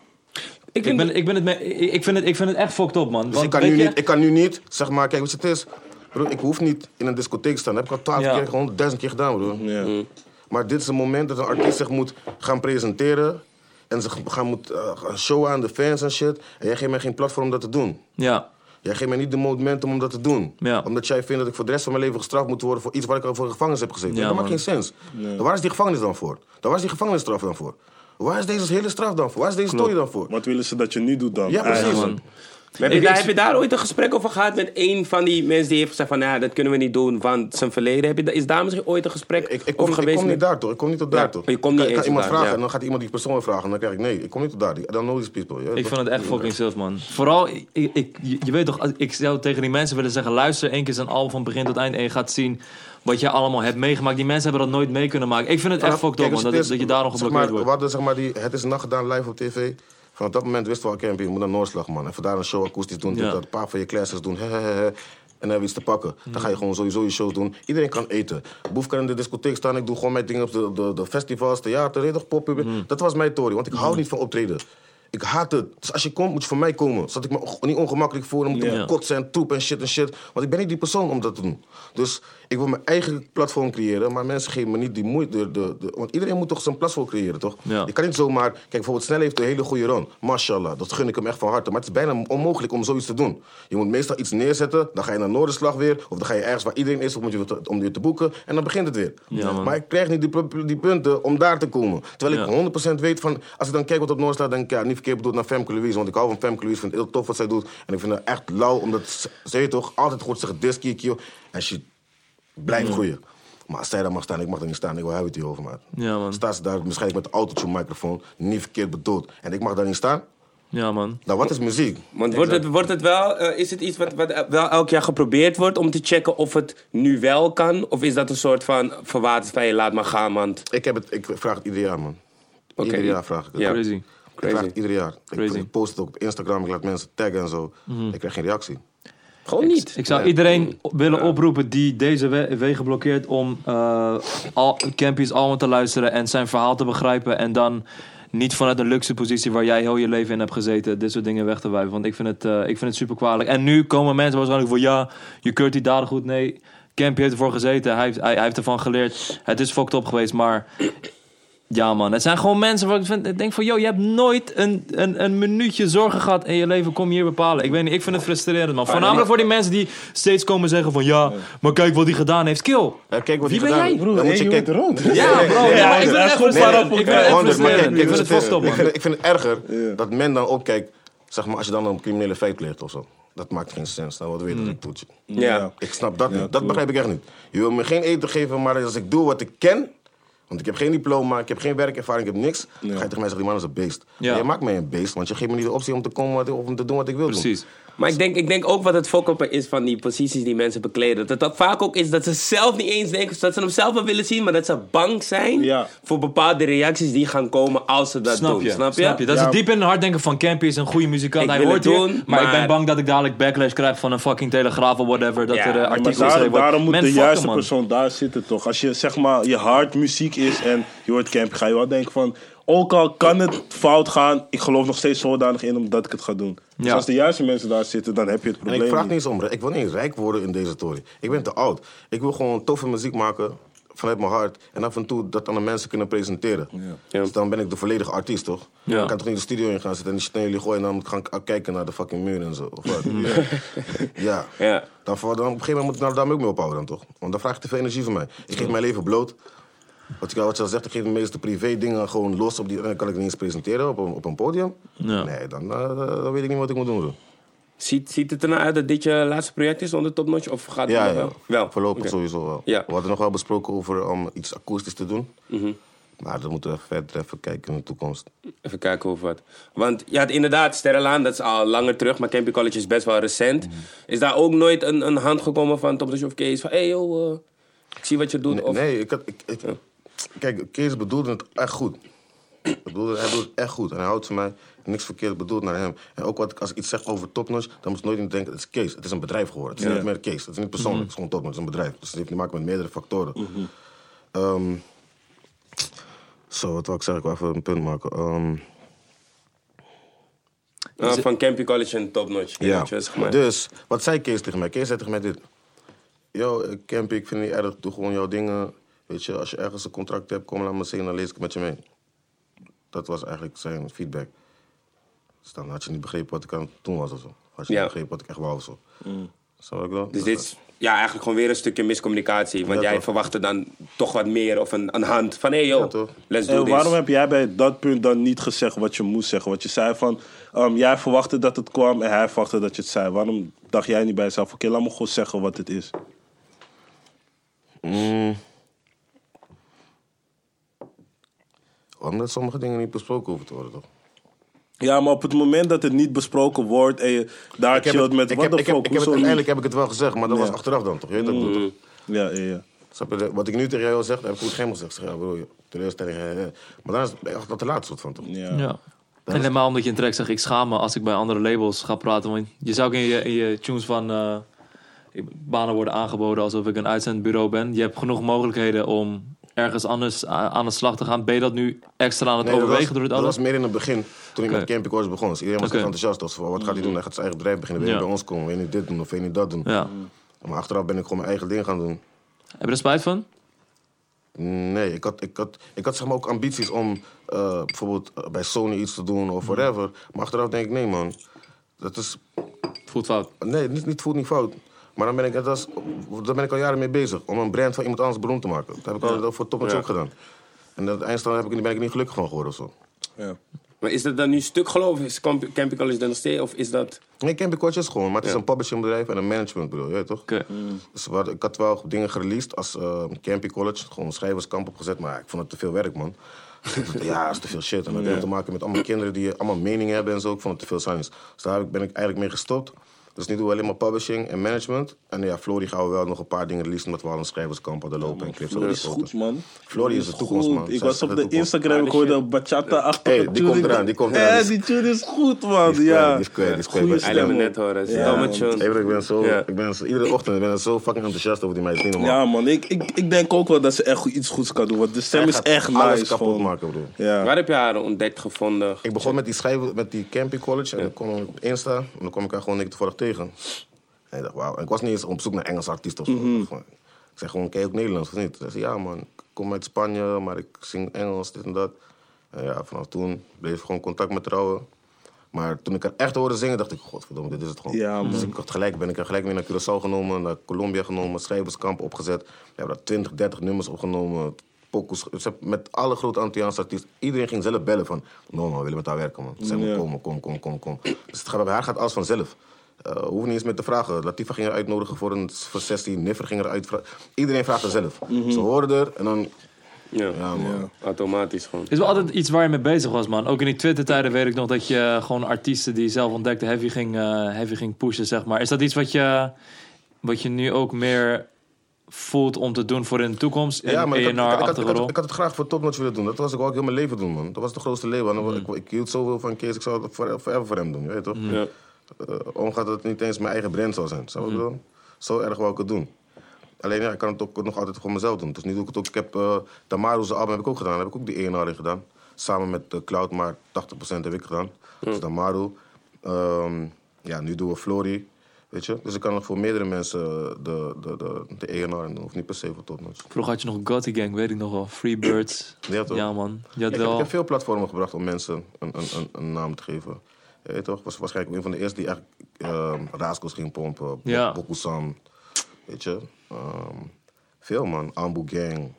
Ik, vind- ben, ik, ben het me- ik, vind het, ik vind het echt fucked up, man. Dus Want ik kan, nu je- niet, ik kan nu niet, zeg maar, kijk wat het is. Bro, ik hoef niet in een discotheek te staan. Dat heb ik al twaalf Ja. keer, honderdduizend keer gedaan, bro. Ja. Maar dit is een moment dat een artiest zich moet gaan presenteren. En zich gaan, moet, eh, gaan showen aan de fans en shit. En jij geeft mij geen platform om dat te doen. Ja. Jij geeft mij niet de momentum om dat te doen. Ja. Omdat jij vindt dat ik voor de rest van mijn leven gestraft moet worden voor iets waar ik al voor de gevangenis heb gezeten. Ja, dat maakt geen sens. Waar is die gevangenis dan voor? Daar was die gevangenisstraf dan voor? Waar is deze hele straf dan voor? Waar is deze story dan voor? Wat willen ze dat je nu doet dan? Ja, precies. Man. Heb je, Ik- daar, ik- heb je daar ooit een gesprek over gehad met een van die mensen die heeft gezegd van... Ja, dat kunnen we niet doen, want zijn verleden. Heb je, is daar misschien ooit een gesprek Ik, ik, kom, over ik geweest? kom niet met- daar toch? Ik kom niet tot Ja, daar toch? je komt niet ik kan eens iemand vragen ja. en dan gaat iemand die persoon weer vragen. En dan krijg ik nee, ik kom niet tot daar. Don't know these people. Ja, Ik vind het echt fucking zelf, man. Vooral, ik, ik, je je weet toch, ik zou tegen die mensen willen zeggen... luister één keer zijn album van begin tot eind... en je gaat zien wat je allemaal hebt meegemaakt. Die mensen hebben dat nooit mee kunnen maken. Ik vind het echt fucked up, man. Dat, is, dat je daarom zeg geblokkeerd maar, We wordt. hadden zeg maar die Het is nacht gedaan live op tv. Vanaf dat moment wisten we al, Campy, je moet naar Noorslag, man. Even daar een show akoestisch doen, Ja. dat. Een paar van je classes doen. En dan hebben we iets te pakken. Dan ga je gewoon sowieso je shows doen. Iedereen kan eten. Boef kan in de discotheek staan. Ik doe gewoon mijn dingen op de, de, de festivals, theater, toch, pop Dat was mijn tory, want ik hou niet van optreden. Ik haat het. Dus als je komt, moet je voor mij komen. Zodat ik me niet ongemakkelijk voel. Dan moet ik Ja. kotsen en troep en shit en shit. Want ik ben niet die persoon om dat te doen. Dus ik wil mijn eigen platform creëren. Maar mensen geven me niet die moeite. De, de, de- want iedereen moet toch zijn platform creëren, toch? Ja. Je kan niet zomaar... Kijk, bijvoorbeeld Snel heeft een hele goede run. Mashallah. Dat gun ik hem echt van harte. Maar het is bijna onmogelijk om zoiets te doen. Je moet meestal iets neerzetten. Dan ga je naar Noorderslag weer. Of dan ga je ergens waar iedereen is om je te, om je te boeken. En dan begint het weer. Ja, maar ik krijg niet die, die punten om daar te komen. Terwijl ik Ja. 100% weet van... Als ik dan kijk wat op Noord staat, denk ik... Ja, niet verkeerd bedoeld naar Femke Louise. Want ik hou van Femke Louise. vind het heel tof wat zij doet. En ik vind haar echt lauw. Omdat ze, toch altijd goed kio, kio. En she blijft groeien. Maar als zij daar mag staan, ik mag daar niet staan. Ik wil hebben het hier over, man. Ja, man. Staat ze daar waarschijnlijk met de microfoon. Niet verkeerd bedoeld. En ik mag daar niet staan. Ja, man. Nou, wat is muziek? Want wordt het, wordt het wel, eh, is het iets wat, wat wel elk jaar geprobeerd wordt om te checken of het nu wel kan? Of is dat een soort van verwaterd van je laat maar gaan, want... Ik, heb het, ik vraag het ieder jaar, man. Oké. Ieder jaar vraag ik het. Ja. Crazy. Ik vraag het ieder jaar. Ik, Crazy. ik post het ook op Instagram. Ik laat mensen taggen en zo. Ik krijg geen reactie. Gewoon niet. Ik zou iedereen willen oproepen die deze we- wegen blokkeert om eh al, Campy's album te luisteren en zijn verhaal te begrijpen en dan niet vanuit een luxe positie waar jij heel je leven in hebt gezeten, dit soort dingen weg te wijven. Want ik vind het, eh, ik vind het super kwalijk. En nu komen mensen waarschijnlijk van ja, je keurt die daden goed. Nee, Campy heeft ervoor gezeten. Hij heeft, hij, hij heeft ervan geleerd. Het is fucked up geweest, maar ja, man. Het zijn gewoon mensen waar ik, vind, ik denk van... Yo, je hebt nooit een, een, een minuutje zorgen gehad in je leven. Kom je hier bepalen. Ik weet niet, ik vind het frustrerend, man. Voornamelijk voor die mensen die steeds komen zeggen van... Ja, maar kijk wat hij gedaan heeft. Kill. Ja, kijk wat Wie hij ben gedaan jij, heeft. Dan moet je kijken. rond. Ja, bro. Ja, maar ik vind hij het is echt goed frustrerend. Ik vind het frustrerend. Ik ik man. ik vind het erger dat men dan ook kijkt, zeg maar, als je dan een criminele feit pleegt of zo. Dat maakt geen sens. Nou, wat weet je, dat je. Ja. Ik snap dat niet. Dat begrijp ik echt niet. Je wil me geen eten geven, maar als ik doe wat ik ken. Want ik heb geen diploma, ik heb geen werkervaring, ik heb niks. Dan ga je tegen mij zeggen, die man is een beest. Ja. Je maakt mij een beest, want je geeft me niet de optie om te komen wat- of om te doen wat ik wil doen. Maar ik denk, ik denk ook wat het fokken is van die posities die mensen bekleden. Dat dat vaak ook is dat ze zelf niet eens denken dat ze hem zelf wel willen zien, maar dat ze bang zijn Ja. voor bepaalde reacties die gaan komen als ze dat Snap doen. je, Snap je? snap je? Dat Ja. is diep in het hart denken van Campy is een goede muzikant. Ik hij hoort hier, doen, maar, ik ben bang dat ik dadelijk backlash krijg van een fucking telegraaf of whatever. Dat Ja, er uh, maar Maar artikels daar- daarom moet de juiste man. persoon daar zitten, toch? Als je zeg maar je hart muziek is en je hoort Campy, ga je wel denken van... Ook al kan het fout gaan, ik geloof nog steeds zodanig in omdat ik het ga doen. Dus Ja. als de juiste mensen daar zitten, dan heb je het En probleem ik vraag niet eens om, ik wil niet rijk worden in deze story. Ik ben te oud. Ik wil gewoon toffe muziek maken vanuit mijn hart. En af en toe dat aan de mensen kunnen presenteren. Ja. Dus dan ben ik de volledige artiest, toch? Ja. Ik kan toch niet de studio in gaan zitten en die shit naar jullie gooien... en dan gaan k- kijken naar de fucking muur en zo. Of wat? (laughs) ja. Ja. Dan, voor- dan op een gegeven moment moet ik nou daar ook mee ophouden dan, toch? Want dan vraag je te veel energie van mij. Ik geef mijn leven bloot. Wat je, wat je al zegt, ik geef de meeste privé dingen gewoon los. Op die, en dan kan ik niet eens presenteren op een, op een podium. Ja. Nee, dan, eh, dan weet ik niet wat ik moet doen. Ziet, ziet het ernaar uit dat dit je laatste project is onder Top Notch? Of gaat het Ja, ja. wel? Wel. voorlopig sowieso wel. Ja. We hadden nog wel besproken over om iets akoestisch te doen. Mhm. Maar dan moeten we verder even kijken in de toekomst. Even kijken over wat. Want ja, inderdaad, Sterrenlaan, dat is al langer terug, maar Campy College is best wel recent. Mhm. Is daar ook nooit een, een hand gekomen van Top Notch of Kees? Van, hé hey, joh, eh, ik zie wat je doet. Nee, of, nee, ik had, ik, ik- kijk, Kees bedoelde het echt goed. Ik bedoelde, hij doet het echt goed. En hij houdt van mij. Niks verkeerd bedoeld naar hem. En ook wat, ik- als ik iets zeg over topnotch, dan moet je nooit niet denken, het is Kees. Het is een bedrijf geworden. Het is niet meer Kees. Het is niet persoonlijk. Het is gewoon topnotch. Het is een bedrijf. Dus het heeft te maken met meerdere factoren. Ehm, zo, wat wil ik zeggen? Ik wil even een punt maken. Ehm, eh, van Campy College en Top Notch. Ja, zeg maar. dus wat zei Kees tegen mij? Kees zei tegen mij dit. Yo, eh, Campy, ik vind het niet erg. Doe gewoon jouw dingen. Weet je, als je ergens een contract hebt, kom laat me zien, dan lees ik met je mee. Dat was eigenlijk zijn feedback. Dus dan had je niet begrepen wat ik aan het doen was of zo. Had je Ja. niet begrepen wat ik echt wou of zo. Snap wat ik bedoel? Dus dit is ja, eigenlijk gewoon weer een stukje miscommunicatie. Want Ja, jij toch. verwachtte dan toch wat meer of een, een hand. Van hé hey, joh, let's do En this. waarom heb jij bij dat punt dan niet gezegd wat je moest zeggen? Wat je zei van, ehm, jij verwachtte dat het kwam en hij verwachtte dat je het zei. Waarom dacht jij niet bij jezelf, oké, laat me gewoon zeggen wat het is? Mm. Omdat sommige dingen niet besproken hoeven te worden, toch? Ja, maar op het moment dat het niet besproken wordt en je daar Ik chillt het- met ik wat heb- de ik heb- ik heb het-? Uiteindelijk heb ik het wel gezegd, maar dat Ja. was achteraf dan, toch? Je weet wat ik bedoel, toch? Ja, ja, ja. Snap je? Wat ik nu tegen jou zeg, heb ik toen geen gezegd. Ja, bro, teleurstelling. Maar dan is het echt te laat, soort van, toch? ja. Ja. En helemaal omdat je in track zegt, ik schaam me als ik bij andere labels ga praten. Want je zou ook in je, in je tunes van eh, banen worden aangeboden alsof ik een uitzendbureau ben. Je hebt genoeg mogelijkheden om ergens anders a- aan de slag te gaan. Ben je dat nu extra aan het Nee, dat overwegen was, door het dat alles? was meer in het begin, toen ik Oké. met Campy Course begon. Dus iedereen was echt enthousiast. Van, wat gaat hij doen? Hij gaat zijn eigen bedrijf beginnen. Wil je Ja. bij ons komen? Wil je niet dit doen of wil je niet dat doen? Ja. Maar achteraf ben ik gewoon mijn eigen ding gaan doen. Heb je er spijt van? Nee, ik had, ik had, ik had zeg maar ook ambities om eh, bijvoorbeeld eh, bij Sony iets te doen of whatever. Maar achteraf denk ik, nee man, dat is... Voelt fout. Nee, niet, niet voelt niet fout. Maar dan ben, ik, daar ben ik al jaren mee bezig. Om een brand van iemand anders beroemd te maken. Dat heb ik al voor Top Ja. ook gedaan. En dat eindstand heb ik, ben ik niet gelukkig van geworden of zo. ja. Maar is dat dan nu stuk geloof? Is Campy College dan nog steeds? Of is dat... Nee, Campy Coach is gewoon, maar het is Ja. een publishingbedrijf en een managementbureau, je weet toch? Oké. Dus ik had wel dingen gereleased als uh, Campy College, gewoon een schrijverskamp opgezet, maar ik vond het te veel werk, man. (laughs) ja, dat is te veel shit. En dat heeft te maken met allemaal kinderen die allemaal meningen hebben en zo. Ik vond het te veel science. Dus daar ben ik eigenlijk mee gestopt. Dus nu doen we alleen maar publishing en management. En ja, Flory gaan we wel nog een paar dingen releasen, omdat we al een schrijverskamp hadden lopen en clips hadden is goed, man. Flory is de toekomst, Goed. man. Ik Zij was op de. Instagram, ik hoorde bachata-achtige Hey, die komt eraan, die komt eraan. Eh, Die tune is goed, man. Die is Ja. kwijt, die is kwijt, die is kwijt. Goeie Maar- Hij me stem, net horen. Ja, domme tune. Ik ben zo, Ja. ik ben zo, iedere ochtend ben ik zo fucking enthousiast over die meid. Ja, man. Ik, ik, ik denk ook wel dat ze echt goed- iets goeds kan doen. Want de stem is echt alles nice. kapot gewoon. maken, bro. Ja. Waar heb je haar ontdekt, gevonden? Ik begon met die schrijven, met die Camping College. En dan kwam ik op Insta. En dan kwam ik haar gewoon toevallig tegen. En ik dacht, wauw. Ik was niet eens op zoek naar Engelse artiesten of zo. Mhm. Ik zei gewoon, je ook Nederlands of niet? Ze zei, ja man, ik kom uit Spanje, maar ik zing Engels, dit en dat. En ja, vanaf toen bleef ik gewoon contact met trouwen. Maar toen ik haar echt hoorde zingen, dacht ik, godverdomme, dit is het gewoon. Ja, dus ik had gelijk, ben ik er gelijk weer naar Curaçao genomen, naar Colombia genomen, schrijverskamp opgezet. We hebben daar 20, 30 nummers opgenomen. Pokus, met alle grote Antilliaanse artiesten. Iedereen ging zelf bellen van, no man, we willen met haar werken man. Ze zei, Ja. kom, kom, kom, kom, kom. Dus het gaat, bij haar gaat alles vanzelf. Eh we hoeven niet eens meer te vragen. Latifa ging er uitnodigen voor een voor sessie. Niffer ging er uitvragen. Iedereen vraagt er zelf. Ze hoorden er en dan... Ja, Ja, man. automatisch gewoon. Het is wel altijd iets waar je mee bezig was, man. Ook in die Twitter-tijden weet ik nog dat je gewoon artiesten die je zelf ontdekte heavy ging, eh, heavy ging pushen, zeg maar. Is dat iets wat je, wat je nu ook meer voelt om te doen voor in de toekomst? In Ja, maar ik had, ik, had, ik, had, ik, achtige had, rol? ik had het graag voor Topnotch willen doen. Dat was ik ook heel mijn leven doen, man. Dat was de grootste leven. En Mm. ik, ik hield zoveel van Kees. Ik zou het voor, forever voor hem doen, je weet toch? Ja. Eh, Omgaat dat het niet eens mijn eigen brand zou zijn. Zou ik bedoelen? Zo erg wou ik het doen. Alleen ja, ik kan het ook nog altijd voor mezelf doen. Dus nu doe ik het ook. Ik heb uh, Tamaru's album heb ik ook gedaan. Heb ik ook die ENR in gedaan. Samen met uh, Cloud, maar 80% heb ik gedaan. Dus Tamaru. Ehm, ja, nu doen we Flory. Weet je? Dus ik kan nog voor meerdere mensen de, de, de, de ENR doen. Of niet per se voor Topnotch. Vroeger had je nog Gotti Gang, weet ik nog wel. Freebirds. Ja, toch? Ja, man. Je had Ik heb, ik heb veel platformen gebracht om mensen een, een, een, een naam te geven. Je weet toch? was waarschijnlijk een van de eerste die echt ehm Raaskos ging pompen. Bo- Ja. Bokusam. Weet je? Ehm, veel man. Ambu Gang.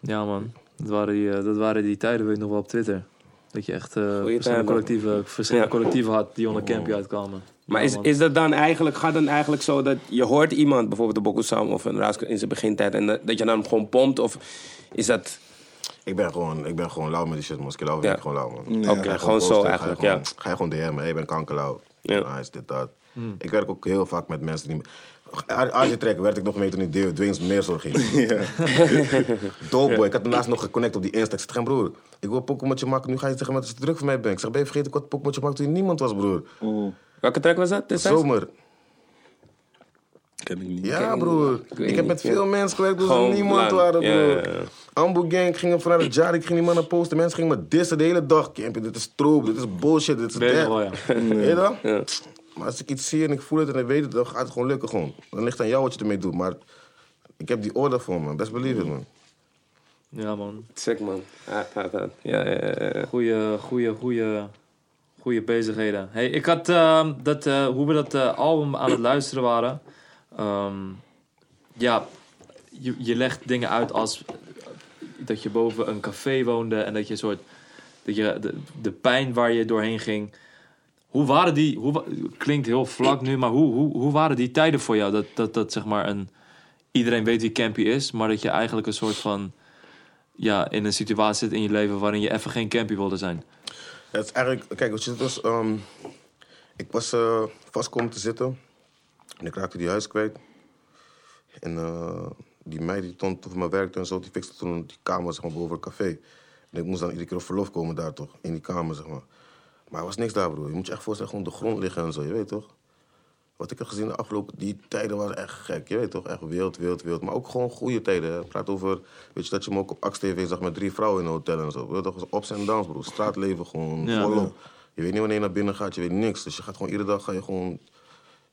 Ja, man. Dat waren, die, eh, dat waren die tijden, weet ik nog wel op Twitter. Dat je echt eh, verschillende, tijden. collectieven, verschillende Ja. collectieven had die onder Campy uitkwamen. Maar Ja, is, man. is dat dan eigenlijk, gaat dan eigenlijk zo dat je hoort iemand, bijvoorbeeld de Bokusam of een Raasko in zijn begintijd, en dat, dat je dan gewoon pompt? Of is dat. Ik ben gewoon, ik ben gewoon lauw met die shit, man. Ik Ja. gewoon lauw, man. Ja. Oké, Ga je gewoon zo posten, eigenlijk, ga je ja. gewoon, Ga je gewoon DM'en, hey, ik ben kankerlauw. Ja. Nice, dit, dat. Hmm. Ik werk ook heel vaak met mensen die... Als je trek werkte ik nog mee toen ik Dwayne's meer zorg ging. (laughs) Dopeboy, ik had hem laatst nog geconnect op die Insta. Ik zeg broer, ik wil Pokémon met je maken. Nu ga je zeggen dat het druk voor mij bent. Ik zeg, ben je vergeten ik had Pokémon met je maken toen je niemand was, broer. Welke track was dat? Zomer. Ken ik niet. Ja, broer. Ik, heb met veel mensen gewerkt, dus Gewoon niemand lang. waren, broer. ja. Ambu Gang, ik ging vanuit het jaar, ik ging die mannen posten. Mensen gingen me dissen de hele dag. Campy, dit is troep, dit is bullshit, dit is dat. wel, ja. (laughs) Weet je dat? Ja. Maar als ik iets zie en ik voel het en ik weet het, dan gaat het gewoon lukken gewoon. Dan ligt het aan jou wat je ermee doet. Maar ik heb die orde voor me. Best believe it, man. Ja, man. Sick man. Ja, ja, ja. ja, ja, ja. Goeie, goeie, goeie, goeie bezigheden. Hey, ik had ehm, dat, eh, hoe we dat eh, album aan het luisteren waren. Ehm, ja, je, je legt dingen uit als dat je boven een café woonde en dat je soort dat je de, de pijn waar je doorheen ging. Hoe waren die? Hoe, klinkt heel vlak nu, maar hoe, hoe, hoe waren die tijden voor jou? Dat, dat, dat zeg maar een iedereen weet wie Campy is, maar dat je eigenlijk een soort van ja, in een situatie zit in je leven waarin je even geen Campy wilde zijn. Ja, het is eigenlijk, kijk, het was, ehm, ik was eh, vast komen te zitten en ik raakte die huis kwijt. En eh, die meid die toen voor me werkte en zo, die fixte toen die kamer zeg maar, boven het café. En ik moest dan iedere keer op verlof komen daar toch, in die kamer zeg maar. Maar er was niks daar, broer. Je moet je echt voorstellen, gewoon de grond liggen en zo, je weet toch? Wat ik heb gezien de afgelopen, die tijden waren echt gek, je weet toch? Echt wild, wild, wild. Maar ook gewoon goede tijden. hè. Ik praat over, weet je, dat je me ook op Ax TV zag met drie vrouwen in een hotel en zo. Je weet toch, ups en downs, broer. Straatleven gewoon, Ja. volop. Je weet niet wanneer je naar binnen gaat, je weet niks. Dus je gaat gewoon iedere dag, ga je gewoon...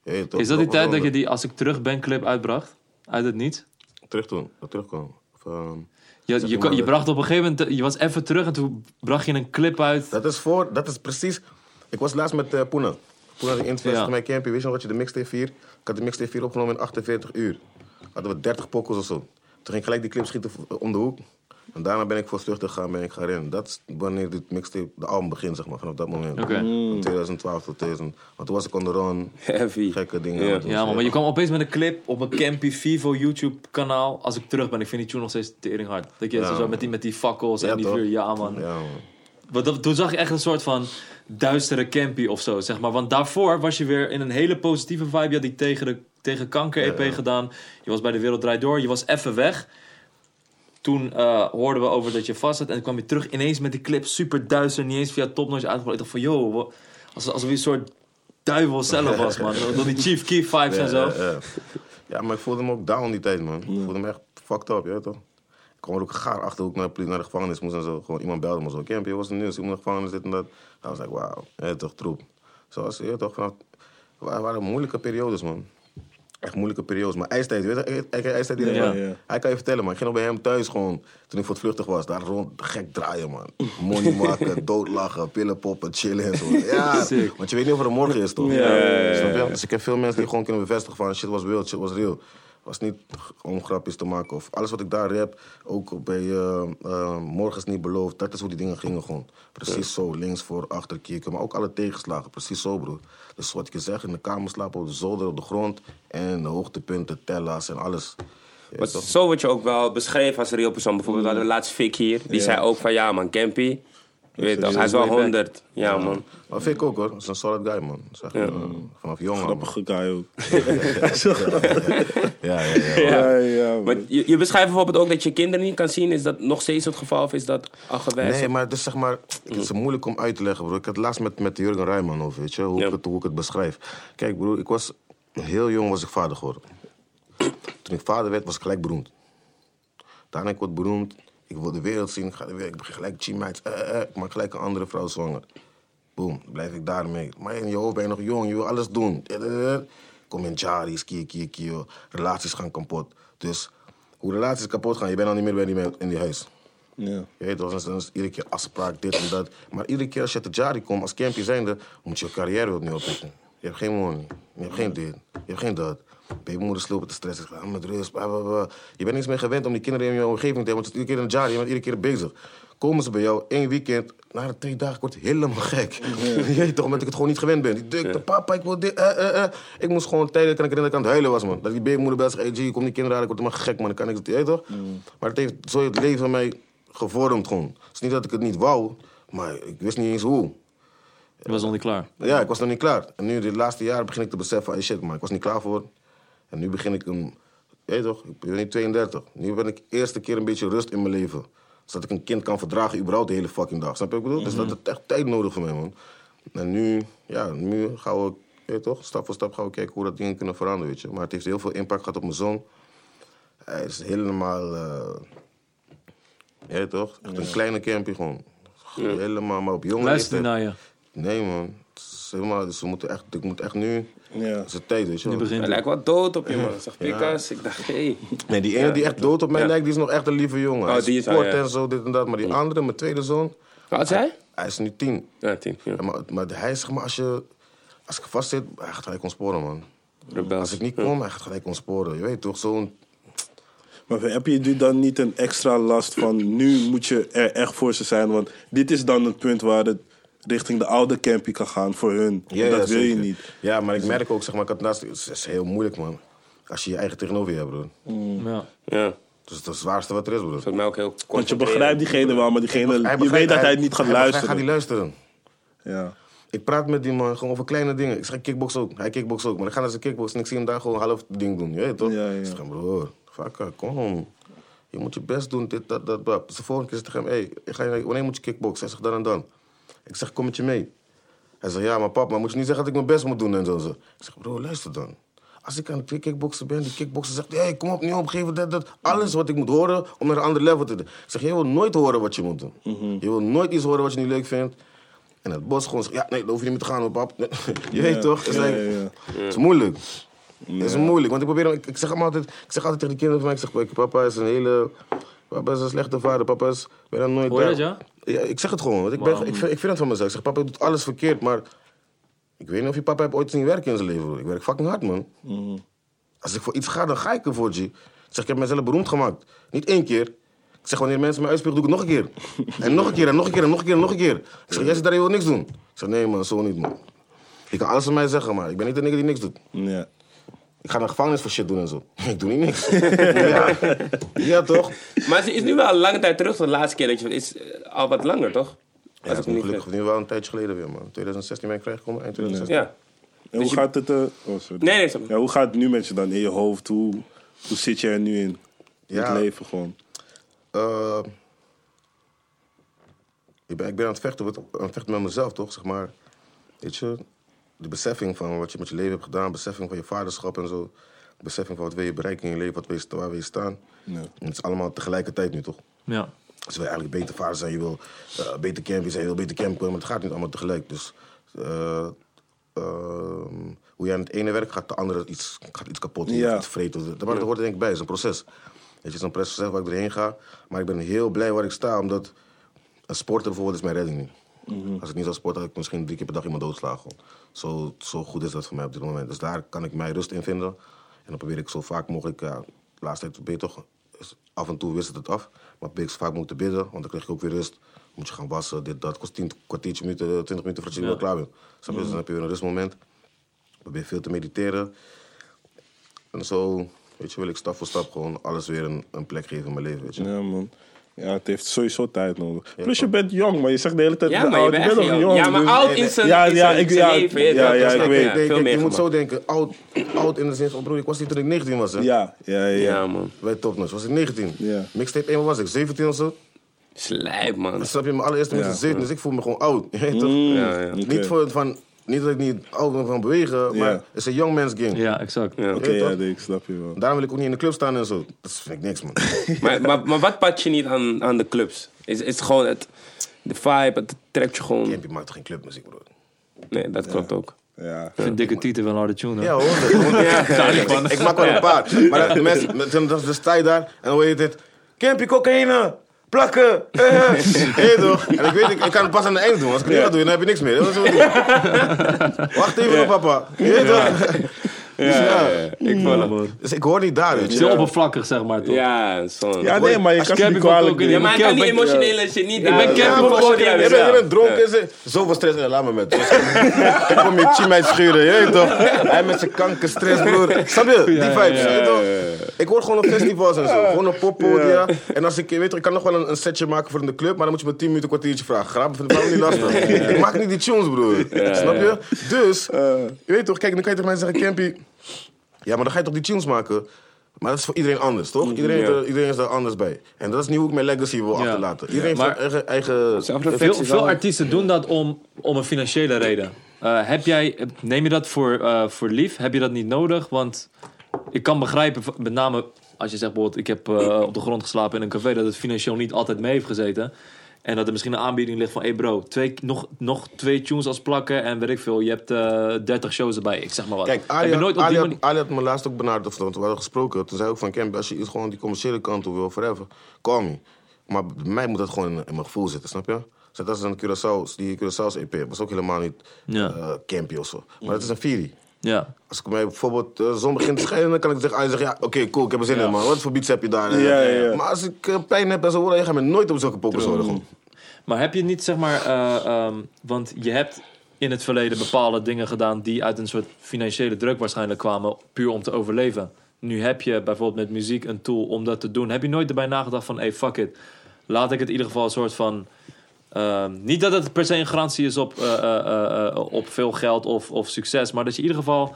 toch, Is dat die tijd dat je die Als ik terug ben clip uitbracht? Uit het niet? Terug toen, dat terugkwam. Of, ehm, Je, je, bracht op een gegeven moment, je was even terug en toen bracht je een clip uit. Dat is voor, dat is precies. Ik was laatst met uh, Poena. Poena die interviewde Ja. mijn camping. Weet je nog wat je de mixtape 4? Ik had de mixtape 4 opgenomen in 48 uur. Hadden we 30 pokkels of zo. Toen ging ik gelijk die clip schieten om de hoek. En daarna ben ik voor vlucht gegaan, ben ik gaan rennen. Dat is wanneer dit mixtape, de album begint, zeg maar, vanaf dat moment. Oké. Van 2012 tot 2000. Want toen was ik on the run, Heavy. gekke dingen. Ja. man, maar je kwam opeens met een clip op een Campy Vivo YouTube kanaal. Als ik terug ben, ik vind die tune nog steeds tering hard. Dat je Ja, zo met die, met die fakkels Ja, en die toch? vuur. Ja, man. Ja, man. Want dat- toen zag je echt een soort van duistere campy of zo, zeg maar. Want daarvoor was je weer in een hele positieve vibe. Je had die tegen, de, tegen kanker-EP gedaan. Je was bij De Wereld Draait Door. Je was even weg. Toen eh, hoorden we over dat je vast zat. En toen kwam je terug ineens met die clip. Super duister. Niet eens via topnoise uitgebracht. Ik dacht van, wa- alsof, alsof je een soort duivel zelf was, man. (laughs) Door die Chief Keef vibes en zo. Ja, ja. ja, maar ik voelde me ook down die tijd, man. Ik voelde me echt fucked up, je weet toch? Ik kwam er ook gaar achter hoe ik naar de, poli- naar de gevangenis moest en zo. Gewoon iemand belde me zo. Campy, was het nieuws? Ik moet naar de gevangenis, dit en dat. Dan was ik, wauw, weet toch, troep. Zoals, je toch, vanaf... Het waren moeilijke periodes, man. Echt moeilijke periodes. Maar ijstijd, weet je, ik- ik- ijstijd die Ja. Ja. Hij kan je vertellen, man. Ik ging nog bij hem thuis gewoon, toen ik voor het vluchtig was, daar rond gek draaien, man. Money (laughs) maken, doodlachen, pillen poppen, chillen en zo. Ja, (laughs) Sick. want je weet niet of er morgen is, toch? Ja, ja? Dus ik heb veel mensen die gewoon kunnen bevestigen van shit was wild, shit was real. Was niet om grapjes te maken of alles wat ik daar heb, ook bij eh, eh, Morgen is niet beloofd, dat is hoe die dingen gingen gewoon. Precies zo, links, voor, achter, kieken, maar ook alle tegenslagen, precies zo broer. Dus wat ik je zeg, in de kamer slapen, op de zolder, op de grond en de hoogtepunten, tella's en alles. Maar zo wordt je ook wel beschreven als real persoon. Bijvoorbeeld, we hadden laatst Fik hier. Die zei ook van, ja man, Campy. Je weet toch, hij is wel way back. 100. Ja man. Maar vind ik ook hoor, dat is een solid guy man. Dat is echt, eh, vanaf jong al, man. Grappige guy ook. (laughs) Ja, ja, ja. Ja, ja. Maar je, je beschrijft bijvoorbeeld ook dat je kinderen niet kan zien. Is dat nog steeds het geval of is dat al gewijzigd? Nee, maar het is zeg maar, het is moeilijk om uit te leggen, broer. Ik had het laatst met, met Jurgen Rijman over, weet je, hoe, Ja. ik het, hoe ik het beschrijf. Kijk, broer, ik was heel jong was ik vader geworden. Toen ik vader werd, was ik gelijk beroemd. Daarna ik word beroemd, ik wil de wereld zien, ik ga de wereld, ik begin gelijk teammates, eh, eh, eh, ik maak gelijk een andere vrouw zwanger. Boom, blijf ik daarmee. Maar in je hoofd ben je nog jong, je wil alles doen. Kom in Jari's, kie, kie, kie. Relaties gaan kapot. Dus hoe relaties kapot gaan, je bent al niet meer bij die, men- in die huis. Ja. Je weet dan is- iedere keer afspraak, dit en dat. Maar iedere keer als je de Jari komt, als campje zijnde, moet je je carrière opnieuw oppikken. Je hebt geen money, je hebt geen dit, je hebt geen dat. Babymoeder slopen te stressen, ah, met rust. Je bent niks meer gewend om die kinderen in je omgeving te hebben, want het is iedere keer in de Jari, je bent iedere keer bezig. Komen ze bij jou, één weekend, na de twee dagen, ik word helemaal gek. (laughs) je weet toch, omdat ik het gewoon niet gewend ben. Die drukte, papa, ik wil dit, eh, eh, eh. Ik moest gewoon ik herinneren dat ik aan het huilen was, man. Dat die babymoeder bij zegt, hey G, kom die kinderen halen, ik word helemaal gek, man. Ik kan niks, je weet toch? Maar het heeft zo het leven van mij gevormd gewoon. Het is niet dat ik het niet wou, maar ik wist niet eens hoe. Je was nog niet klaar. Ja, ik was nog niet klaar. En nu, de laatste jaren, begin ik te beseffen, hey shit, maar ik was niet klaar voor. En nu begin ik een, weet je toch, ik ben nu 32. Nu ben ik de eerste keer een beetje rust in mijn leven. Zodat ik een kind kan verdragen, überhaupt de hele fucking dag. Snap je wat ik bedoel? Dus dat is echt tijd nodig voor mij, man. En nu, ja, nu gaan we, weet toch, stap voor stap gaan we kijken hoe dat dingen kunnen veranderen, weet je. Maar het heeft heel veel impact gehad op mijn zoon. Hij is helemaal, weet toch, echt een kleine campie gewoon. Helemaal, maar op jonge Luister naar je. Nee, man. Is helemaal, dus we moeten echt, ik moet echt nu... Ja. Het is de tijd, weet je wel. Hij lijkt wel dood op je man. Zeg Pikas. Ik dacht, hé. Hey. Nee, die ene die echt dood op mij Ja. lijkt, die is nog echt een lieve jongen. Hij Oh, die is- sport oh, ja. en zo, dit en dat. Maar die andere, mijn tweede zoon, Wat had hij? hij is nu tien. Ja, tien. Maar, maar hij is, zeg maar, als, je, als ik vast zit, hij gaat gelijk ontsporen, man. Rebels. Als ik niet kom, hij gaat gelijk ontsporen. Je weet toch, zo'n... Maar heb je dan niet een extra last van nu moet je er echt voor ze zijn? Want dit is dan het punt waar het richting de oude campy kan gaan voor hun. Ja, dat ja, wil je niet. Ja, maar ik merk ook, zeg maar, ik had naast, het is- is heel moeilijk, man. Als je je eigen tegenover je hebt, broer. Ja. Ja. Dat is het zwaarste wat er is, broer. Dat mij ook heel kort. Want je begrijpt diegene wel, maar diegene, je weet dat hij het niet gaat luisteren. Hij gaat niet luisteren. Ja. Ik praat met die man gewoon over kleine dingen. Ik zeg kickbox ook. Hij kickbox ook. Maar ik ga naar zijn kickbox en ik zie hem daar gewoon half ding doen. Je weet toch? Ja, ja. Ik zeg hem, broer, vakker, kom. Je moet je best doen, dit, dat, dat, dat. Dus de volgende keer zeg ik hem, hey, ga je, wanneer moet je kickboxen? Hij zegt dan en dan. Ik zeg, kom met je mee. Hij zegt, ja, maar pap, maar moet je niet zeggen dat ik mijn best moet doen en zo. Ik zeg, bro, luister dan. Als ik aan het kickboksen ben, die kickbokser zegt, hey, kom op, niet opgeven, dat, dat. Alles wat ik moet horen om naar een ander level te doen. Ik zeg, je wil nooit horen wat je moet doen. Je wil nooit iets horen wat je niet leuk vindt. En het bos gewoon zegt, ja, nee, daar hoef je niet meer te gaan, hoor, pap. (laughs) je weet toch? Het is, like- is moeilijk. Het is moeilijk, want ik probeer ik, ik zeg hem altijd, ik zeg altijd tegen die kinderen van mij, ik zeg, papa is een hele, papa is een slechte vader, papa is bijna nooit Hoor je dat, ja? Ja, ik zeg het gewoon, want ik, ben, ik, vind, ik vind het van mezelf. Ik zeg, papa doet alles verkeerd, maar ik weet niet of je papa heeft ooit zien werken in zijn leven. broer. Ik werk fucking hard, man. Als ik voor iets ga, dan ga ik ervoor, G. Ik zeg, ik heb mezelf beroemd gemaakt. Niet één keer. Ik zeg, wanneer mensen mij uitspiegen, doe ik het nog een keer. En nog een keer, en nog een keer, en nog een keer, en nog een keer. Ik zeg, jij zit daar, je wil niks doen. Ik zeg, nee man, zo niet, man. Je kan alles van mij zeggen, maar ik ben niet de nigger die niks doet. Ja. Ik ga naar de gevangenis voor shit doen en zo. (laughs) Ik doe niet niks. (laughs) ja. ja, toch? Maar het is nu wel een lange tijd terug, de laatste keer dat je... is eh, al wat langer, toch? Ja, Als dat ik is nu niet gelukkig nu wel een tijdje geleden weer, man. 2016 ben ik vrijgekomen, eind 2016. Ja. En hoe je- gaat het... eh, oh, sorry. Nee, nee. Ja, hoe gaat het nu met je dan in je hoofd? Hoe, hoe zit je er nu in? In Ja. het leven gewoon. Eh, ik, ben, ik ben aan het vechten, met, aan het vechten met mezelf, toch? Zeg maar, weet je, de beseffing van wat je met je leven hebt gedaan, beseffing van je vaderschap en zo. Beseffing van wat wil je bereiken in je leven, wat wil je, waar wil je staan. Ja. En het is allemaal tegelijkertijd nu, toch? Ja. Dus wil je eigenlijk beter vader zijn, je wil eh, beter camper zijn, je wil beter camper, maar het gaat niet allemaal tegelijk. Dus eh, ehm, hoe jij aan het ene werk gaat, de andere iets, gaat iets kapot, Ja. iets vreten. Dat, maar dat hoort er denk ik bij, het is een proces. Weet je, het is een proces waar ik doorheen ga, maar ik ben heel blij waar ik sta, omdat een sporter bijvoorbeeld is mijn redding nu. Als ik niet zou sporten, had ik misschien drie keer per dag iemand doodslagen. Zo, zo goed is dat voor mij op dit moment. Dus daar kan ik mij rust in vinden. En dan probeer ik zo vaak mogelijk, ja, de laatste tijd ben je toch, af en toe wist het het af. Maar probeer ik zo vaak mogelijk te bidden, want dan krijg je ook weer rust. Moet je gaan wassen, dit, dat. kost 10 kwartiertje minuten, 20 minuten voordat je weer klaar bent. Snap je? Dus dan heb je weer een rustmoment. Probeer veel te mediteren. En zo, weet je, wil ik stap voor stap gewoon alles weer een, een plek geven in mijn leven, weet je. Ja, man. Ja, het heeft sowieso tijd nodig. Plus je bent jong, maar je zegt de hele tijd... Ja, ik ben maar je oud. bent Je echt bent nog jong. jong. Ja, maar dus- oud in zijn ja, ja, ik- ja, leven. ja, ik weet. je? Moet zo denken, oud, oud in de zin van, broer, ik was niet toen ik 19 was, hè. Ja, ja, ja. Ja, man. Bij Topnotch was ik 19. Ja. Mixtape 1 was ik 17 of zo. Slijp, man. Dan snap je, mijn allereerste Ja. mensen 17, dus ik voel me gewoon oud. (laughs) Je weet toch? Ja, ja. Oké. Niet, voor, van, niet dat ik niet oud ben van bewegen, maar het is een young man's game. Ja, exact. Ja. Oké, ja, nee, ik snap je wel. Daarom wil ik ook niet in de club staan en zo. Dat vind ik niks, man. (laughs) Maar, maar, maar wat pat je niet aan, aan de clubs? Is, is het gewoon het, de vibe, het trekt je gewoon... Campy maakt geen clubmuziek, bro. Nee, dat klopt ook. Ja. Ik vind Dikke Tieten wel een harde tune. hè? Ja, hoor. (laughs) Ja, ik, ik, ik maak wel een paar. Maar de mensen, dan, sta je daar en dan hoor je dit. Campy, cocaïne, plakken. (laughs) Hé toch? En ik weet, ik, ik kan het pas aan het einde doen. Als ik het niet ga doen, dan heb je niks meer. Dat is. (laughs) Wacht even, nog, papa. Weet toch? Ja, ja, ik voel het. man. Dus ik hoor niet daar, weet Het je. is heel oppervlakkig, zeg maar, toch? Ja, zo'n... Ja, nee, maar je Als kan niet Campy kwalijk in Ja, maar kan die emotionele shit niet... Ik ben maar als je, je, bent, je dronken, zoveel stress. Laat me met. ik kom je chim uit schuren, je weet toch? Hij met zijn kanker, stress, broer. Snap je? Die vibes, je weet toch? Ik hoor gewoon op festivals en zo. Gewoon een poppodia. En als ik, je weet ik kan nog wel een, een setje maken voor in de club, maar dan moet je me 10 minuten, kwartiertje vragen. Grappen vind ik wel niet (laughs) lastig. Ik maak niet die tunes, broer. Snap je? Dus, je weet toch, kijk, dan kan je tegen mij zeggen, Campy, ja, maar dan ga je toch die tunes maken? Maar dat is voor iedereen anders, toch? Iedereen, heeft er- iedereen is er anders bij. En dat is niet hoe ik mijn legacy wil Ja. achterlaten. Iedereen heeft zijn eigen... eigen Veel, veel artiesten doen dat om, om een financiële reden. Eh, heb jij, neem je dat voor, eh, voor lief? Heb je dat niet nodig? Want ik kan begrijpen, met name als je zegt bijvoorbeeld... ik heb eh, op de grond geslapen in een café... dat het financieel niet altijd mee heeft gezeten. En dat er misschien een aanbieding ligt van... hé hey bro, twee, nog, nog twee tunes als plakken en weet ik veel. Je hebt eh 30 shows erbij, ik zeg maar wat. Kijk, heb Ali, je nooit op Ali, die had. Ali had me laatst ook benaderd, of want we hadden gesproken. Toen zei ook van, Camp, als je iets gewoon die commerciële kant op wil, forever, call me. Maar bij mij moet dat gewoon in, in mijn gevoel zitten, snap je? Zet dat is een Curaçao, die Curaçao's EP. was ook helemaal niet Ja. eh, campy of zo. Maar het is een Firi. Ja, Als ik mij bijvoorbeeld de zon begint te schijnen, dan kan ik tegen Ali zeggen, ja, oké, cool, ik heb er zin in, man. Wat voor beats heb je daar? Ja, ja, ja. Maar als ik eh, pijn heb en zo, dan ga je me nooit op zulke poppers horen. gewoon. Maar heb je niet, zeg maar, eh, ehm, want je hebt in het verleden bepaalde dingen gedaan die uit een soort financiële druk waarschijnlijk kwamen, puur om te overleven. Nu heb je bijvoorbeeld met muziek een tool om dat te doen. Heb je nooit erbij nagedacht van, hey, fuck it. Laat ik het in ieder geval een soort van... ehm, niet dat het per se een garantie is op, eh, eh, eh, eh, op veel geld of, of succes, maar dat je in ieder geval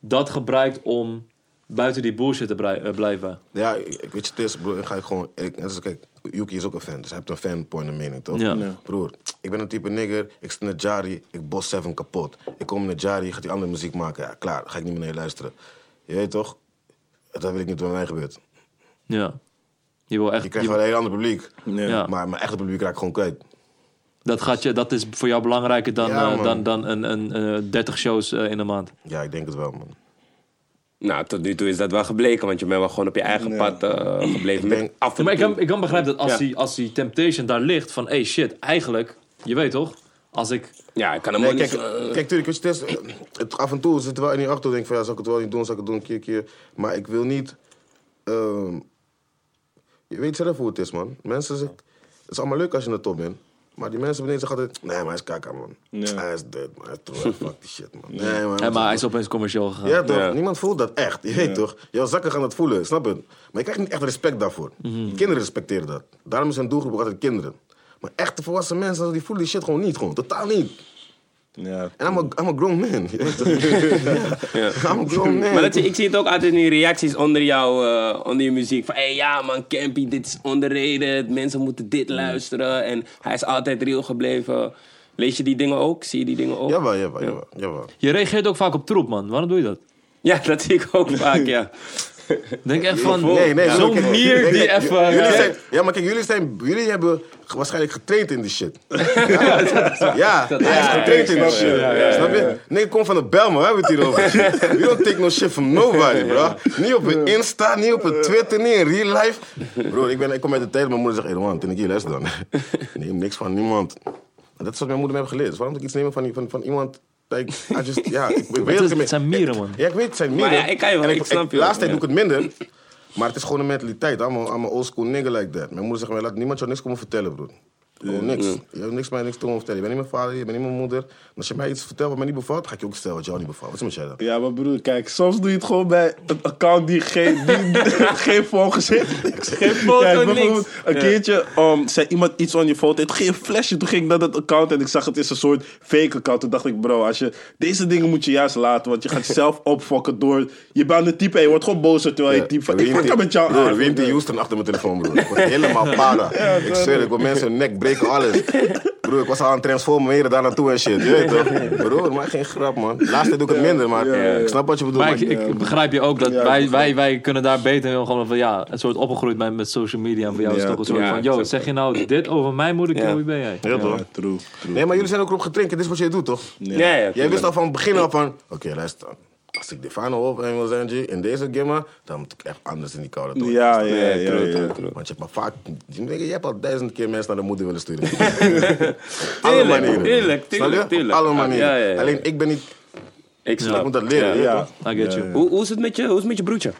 dat gebruikt om buiten die bullshit te blijven. Ja, ik, ik weet je, het is, broer, dan ga ik gewoon... Ik, kijk, Yuki is ook een fan, dus hij heeft een fanpoint en mening, toch? Ja. Ja. Broer, ik ben een type nigger, ik sta naar Jari, ik bos Seven kapot. Ik kom naar Jari, gaat die andere muziek maken, ja, klaar, ga ik niet meer naar je luisteren. Je weet toch? Dat wil ik niet wat mij gebeurt. Ja. Je wil echt... Je krijgt je- wel een heel ander publiek, Ja. Ja. maar mijn echte publiek raak ik gewoon kwijt. Dat, gaat je, dat is voor jou belangrijker dan, Ja, eh, dan, dan een, een, eh, 30 shows eh, in een maand. Ja, ik denk het wel, man. Nou, tot nu toe is dat wel gebleken, want je bent wel gewoon op je eigen Ja. pad eh, gebleven. Ik denk- af en maar ik kan, ik kan begrijpen dat als, Ja. die, als die temptation daar ligt van... hey shit, eigenlijk, je weet toch? Als ik... Ja, ik kan hem Nee, ook kijk, niet... eh, kijk, tuurlijk, weet je, het is, het, af en toe zit er wel in die achter, denk van, ja, zal ik het wel niet doen, zal ik het doen, een keer, keer. Maar ik wil niet, ehm, je weet zelf hoe het is, man. Mensen zeggen, het is allemaal leuk als je in de top bent. Maar die mensen beneden zeggen altijd, nee, maar hij is kaka, man. Ja. Hij is dead, man. Hij is (laughs) fuck die shit, man. Nee, man. Ja, maar hij is opeens commercieel gegaan. Ja, toch? Ja. Niemand voelt dat echt. Je weet toch? Jouw zakken gaan het voelen, snap je? Maar je krijgt niet echt respect daarvoor. Mhm. Kinderen respecteren dat. Daarom is een doelgroep altijd kinderen. Maar echte volwassen mensen, die voelen die shit gewoon niet. Gewoon, totaal niet. Ja. En I'm a, I'm a grown man. (laughs) ja. (laughs) I'm a grown man. Maar dat, ik zie het ook altijd in die reacties onder, jou, eh, onder je muziek. Van, hey, ja man, Campy, dit is underrated. Mensen moeten dit luisteren. En hij is altijd real gebleven. Lees je die dingen ook? Zie je die dingen ook? Jawel, jawel, jawel, jawel. Je reageert ook vaak op troep, man. Waarom doe je dat? Ja, (laughs) dat zie ik ook vaak, ja. Denk echt van, Nee, nee, zo'n kijk, die kijk, even... Jullie ja. zijn, ja, maar kijk, jullie, zijn, jullie hebben waarschijnlijk getraind in die shit. (laughs) Ja, ja, hij is getraind in die shit. Snap je? Nee, kom van de bel, man. We hebben het hier over. (laughs) We don't take no shit from nobody, bro. Niet op een Insta, niet op een Twitter, niet in real life. Bro, ik, ben, ik kom uit de tijd dat mijn moeder zegt, hé man, ik hier luister dan. (laughs) Neem niks van niemand. En dat is wat mijn moeder me heeft geleerd. Dus waarom moet ik iets nemen van, van, van iemand... Like, I just, (laughs) ja, ik, ik weet Het, het zijn mieren, man. ja, ik weet, het zijn Maar minder. ja, ik kan je wel, En ik snap je De laatste wel, tijd doe ik het minder. Maar het is gewoon een mentaliteit. I'm a, I'm a old school nigga like that. Mijn moeder zegt mij, laat niemand jou niks komen vertellen, broer. Gewoon niks. Je hebt niks mij niks te vertellen. Je bent niet mijn vader, je bent niet mijn moeder. En als je mij iets vertelt wat mij niet bevalt, ga ik je ook vertellen wat jou niet bevalt. Wat is met jij dan? Ja, maar broer, kijk, soms doe je het gewoon bij een account die geen, die, (laughs) geen volgers heeft. (laughs) Geen foto, niks. een keertje um, zei iemand iets on je foto. Het ging een flesje. Toen ging ik naar dat account en ik zag het is een soort fake account. Toen dacht ik, bro, als je, deze dingen moet je juist laten. Want je gaat (laughs) jezelf opfokken door. Je bent aan het typen en je wordt gewoon bozer terwijl je typt. van, Ik met jou Broer, aan. heeft die Houston achter mijn telefoon, broer? Ik word helemaal para. ik zweer, ik wil mensen hun nek breken, alles. Broer, ik was al aan het transformeren daar naartoe en shit. Je weet toch? Broer, maar geen grap, man. Laatste doe ik het minder, maar ik snap wat je bedoelt. Maar ik, ik begrijp je ook dat Ja, wij, ik wij, wij kunnen daar beter in gewoon van ja, een soort opgegroeid met, met social media. En voor jou is het toch een soort ja, van, yo, zeg je nou dit over mijn moeder, Ja. wie ben jij? Ja, toch? Ja, true, true. Nee, maar jullie zijn ook erop getraind. Dit is wat jij doet, toch? Ja, ja. Jij wist al van het begin al van, oké, luister. Als ik de final op en wil zijn, in deze gimma, dan moet ik echt anders in die koude toren. Ja, ja, ja. ja. Want je hebt maar vaak, je hebt al duizend keer mensen naar de moeder willen sturen. (laughs) Alle manieren. tuurlijk, tuurlijk. Alle manieren. Ja, ja, ja. Alleen ik ben niet, Ik ik snap. moet dat leren. Ja. Ja. Ja. I get you. Hoe, hoe, is het met je, hoe is het met je broertje?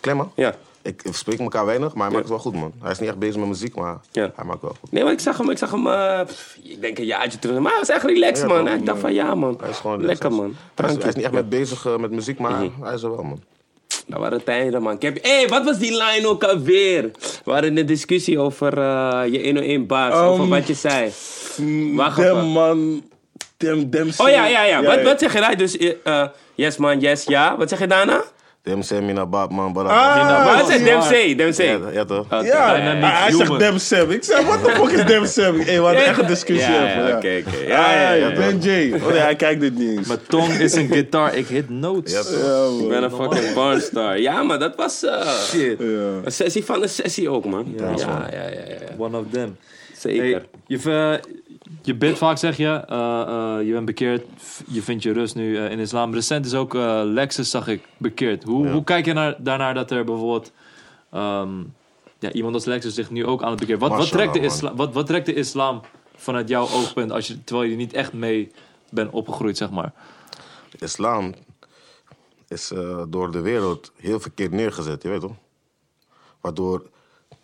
Klem man. Ja. Ik ik spreek elkaar weinig, maar hij maakt het wel goed man. Hij is niet echt bezig met muziek, maar Ja. hij maakt wel goed. Nee, maar ik zag hem, ik zag hem eh, pff, ik denk een jaartje terug. Maar hij was echt relaxed, Ja, man. Ik dacht van, ja, man. Hij is gewoon Lekker, relaxed. man. Hij is, hij is Tranquil. niet echt met bezig eh, met muziek, maar Mhm. hij is er wel man. Dat waren tijden, man. Ik heb... Hé, hey, wat was die line ook alweer? We waren in de discussie over eh, je 101 baas. over Um, wat je zei. Wacht even. man. Dem, dem. Oh ja, ja, ja. Wat, wat zeg je daar? Dus, yes man, yes, ja. Wat zeg je daarna? Dem say me na bab man, but Ah, Wat zeg ja. Dem say, Dem say. ja, ja toch? Ja, hij hij zegt. Dem Sam. Ik zei, what the fuck is Dem Sam? Hey, we hadden echt een discussie ja, over. ja, oké, oké. Ja, ja, ja. Ben J. Oh nee, hij kijkt dit niet eens. Mijn tong is een gitaar, ik hit notes. Ja, toch? Ik ben een fucking barnstar. Ja, maar dat was eh, Shit, Ja. een sessie van een sessie ook, man. Ja, ja, ja, ja, ja. one of them. Zeker. Hey, je, v- je bidt vaak, zeg je. eh, eh, je bent bekeerd. Je vindt je rust nu eh, in islam. Recent is ook Lexus, zag ik, bekeerd. Hoe, Ja. hoe kijk je naar, daarnaar dat er bijvoorbeeld... ehm, ja, iemand als Lexus zich nu ook aan het bekeerd. Wat, wat, trekt de islam, wat, wat trekt de islam vanuit jouw oogpunt... Als je, terwijl je er niet echt mee bent opgegroeid, zeg maar? islam is door de wereld heel verkeerd neergezet, je weet toch? Waardoor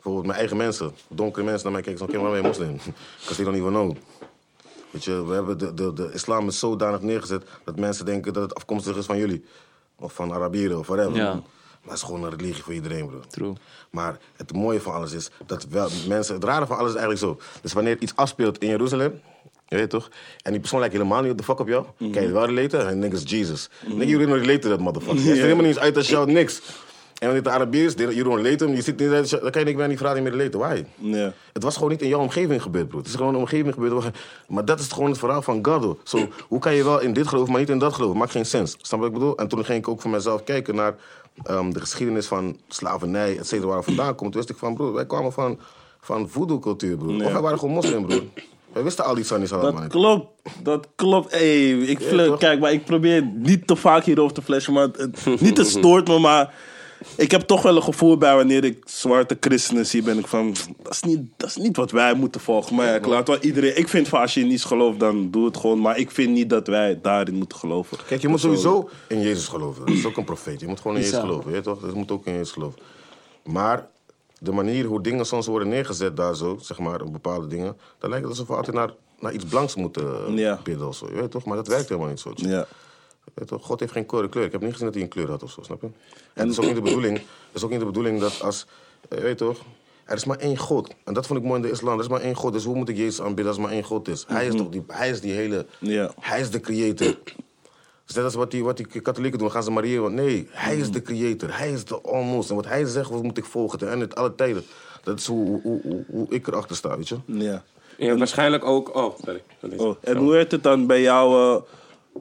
bijvoorbeeld mijn eigen mensen, donkere mensen naar mij kijken, zo, oké, waarom ben je moslim? Because they don't even know. Weet je, we hebben de, de, de islam is zodanig neergezet dat mensen denken dat het afkomstig is van jullie. Of van Arabieren of whatever. Ja. Maar het is gewoon een religie voor iedereen, bro. True. Maar het mooie van alles is dat wel mensen. Het rare van alles is eigenlijk zo. Dus wanneer iets afspeelt in Jeruzalem. Je weet toch? En die persoon lijkt helemaal niet op de fuck op jou. Mhm. Kijk je wel relaten? En ik, Jesus. Denk je, you don't relate to that motherfucker. (laughs) Je ziet helemaal niet uit als jou niks. En wanneer het Arabier is, you don't relate hem. Je ziet niet uit, dan kan je vraag niet meer relaten. Why? Ja. Het was gewoon niet in jouw omgeving gebeurd, bro. Het is gewoon een omgeving gebeurd. Maar dat is gewoon het verhaal van God. Zo, (laughs) hoe kan je wel in dit geloven, maar niet in dat geloven? Maakt geen sens. Snap wat ik bedoel? En toen ging ik ook voor mezelf kijken naar ehm, de geschiedenis van slavernij, et cetera, waar we vandaan komt. Toen wist ik van, bro, wij kwamen van, van voodoo-cultuur, bro. Of wij waren gewoon moslim, bro. Wij wisten al die sannies allemaal Dat klopt, dat klopt. Hey, ik kijk, maar ik probeer niet te vaak hierover te flashen, maar het, het- niet het (laughs) stoort me, maar ik heb toch wel een gevoel bij wanneer ik zwarte christenen zie, ben ik van, dat is niet, dat is niet wat wij moeten volgen. Maar ja, ik laat wel iedereen, ik vind van als je in iets gelooft, dan doe het gewoon, maar ik vind niet dat wij daarin moeten geloven. Kijk, je moet sowieso in Jezus geloven. Dat is ook een profeet. Je moet gewoon in Jezus geloven, weet je toch? Je moet ook in Jezus geloven. Maar de manier hoe dingen soms worden neergezet daar zo, zeg maar, bepaalde dingen, dan lijkt het alsof we altijd naar, naar iets blanks moeten Ja. bidden of zo. Je weet toch? Maar dat werkt helemaal niet zo. Ja. Je weet toch? God heeft geen kleur. kleur. Ik heb niet gezien dat hij een kleur had of zo, snap je? En het is ook niet de bedoeling, het is ook niet de bedoeling dat als, je weet toch, Er is maar één God. En dat vond ik mooi in de islam. Er is maar één God. Dus hoe moet ik Jezus aanbidden als er maar één God is? Hij is toch die, hij is die hele... Ja. Hij is de creator. Dus net als wat die, wat die katholieken doen, gaan ze Maria. Want nee, hij is de creator. Hij is de almost. En wat hij zegt, wat moet ik volgen? Ten einde alle tijden. Dat is hoe, hoe, hoe, hoe ik erachter sta, weet je? Ja. Je hebt waarschijnlijk ook... Oh, sorry. Dat is- Oh, en hoe werd het dan bij jou eh,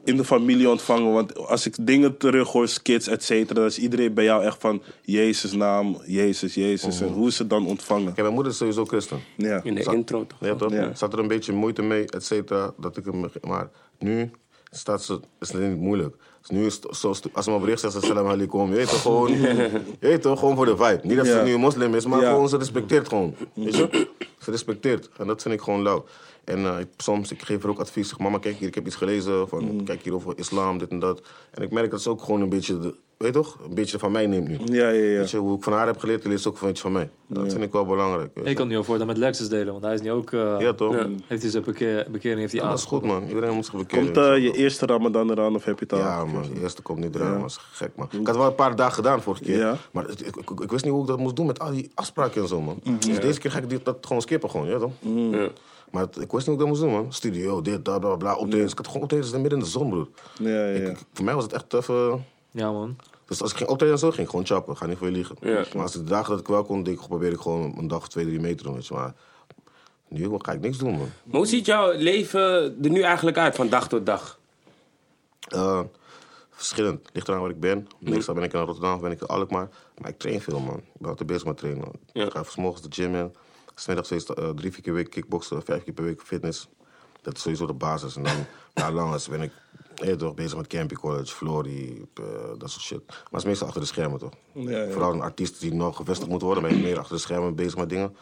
in de familie ontvangen? Want als ik dingen terug hoor, skits, et cetera, dan is iedereen bij jou echt van Jezus naam, Jezus, Jezus. En hoe is het dan ontvangen? Kijk, mijn moeder is sowieso christen. Ja. In de Zat- intro toch? Ja, toch? Ja. Zat er een beetje moeite mee, et cetera, dat ik hem... Maar nu staat ze... is het niet moeilijk. Dus nu is het zo... stu- Als ze me bericht zegt, salam alaikum. Je weet toch, gewoon... (laughs) je weet toch, gewoon voor de vibe. Niet dat Ja. ze nu een moslim is, maar Ja. gewoon ze respecteert gewoon. Weet je? Ze respecteert. En dat vind ik gewoon lauw. En eh, ik, soms, ik geef haar ook advies. Zeg, mama, kijk hier, ik heb iets gelezen. Van, Mm. Kijk hier over islam, dit en dat. En ik merk dat ze ook gewoon een beetje... De, weet je toch? Een beetje van mij neemt nu. Ja, ja, ja. Weet je, hoe ik van haar heb geleerd, leert ze ook van iets van mij. Dat vind ik wel belangrijk. Ik kan nu al voortaan met Lexus delen, want hij is nu ook... eh, Ja, toch? Heeft hij zijn bekeer, bekering heeft hij Ja, dat is goed, man. Iedereen moet zich bekeren. Komt eh, je eerste Ramadan eraan of heb je het al? Ja, man. De eerste komt niet eraan, man. Dat is gek, man. Ik had wel een paar dagen gedaan vorige keer. Ja. Maar ik, ik, ik wist niet hoe ik dat moest doen met al die afspraken en zo, man. Mhm. Dus deze keer ga ik dat gewoon skippen, gewoon, ja toch? Maar het- ik wist niet hoe ik dat moest doen, man. Studio, dit, dat, bla, bla, optredens. Ik had gewoon optredens midden in de zon, broer. Ja, ja, Ik, ja. ik- voor mij was het echt even... Ja, man. Dus als ik ging optreden en zo, ging ik gewoon chappen. Ga niet voor je liegen. Ja. Maar als de dagen dat ik wel kon, ik, probeer ik gewoon een dag of twee, drie mee te doen, weet je. Maar nu ga ik niks doen, man. Maar hoe ziet jouw leven er nu eigenlijk uit van dag tot dag? Eh, verschillend. Ligt eraan waar ik ben. Meestal ben ik in Rotterdam, ben ik in Alkmaar. Maar ik train veel, man. Ik ben altijd bezig met trainen. Ja. Ik ga s morgens de gym in. Smiddags steeds eh, drie, vier keer per week kickboksen, vijf keer per week fitness. Dat is sowieso de basis. En dan (laughs) daarlangs ben ik eh, toch bezig met Campy College, Flori, eh, dat soort shit. Maar het is meestal achter de schermen, toch? Ja, ja. Vooral een artiest die nog gevestigd moet worden, ben ik meer achter de schermen bezig met dingen.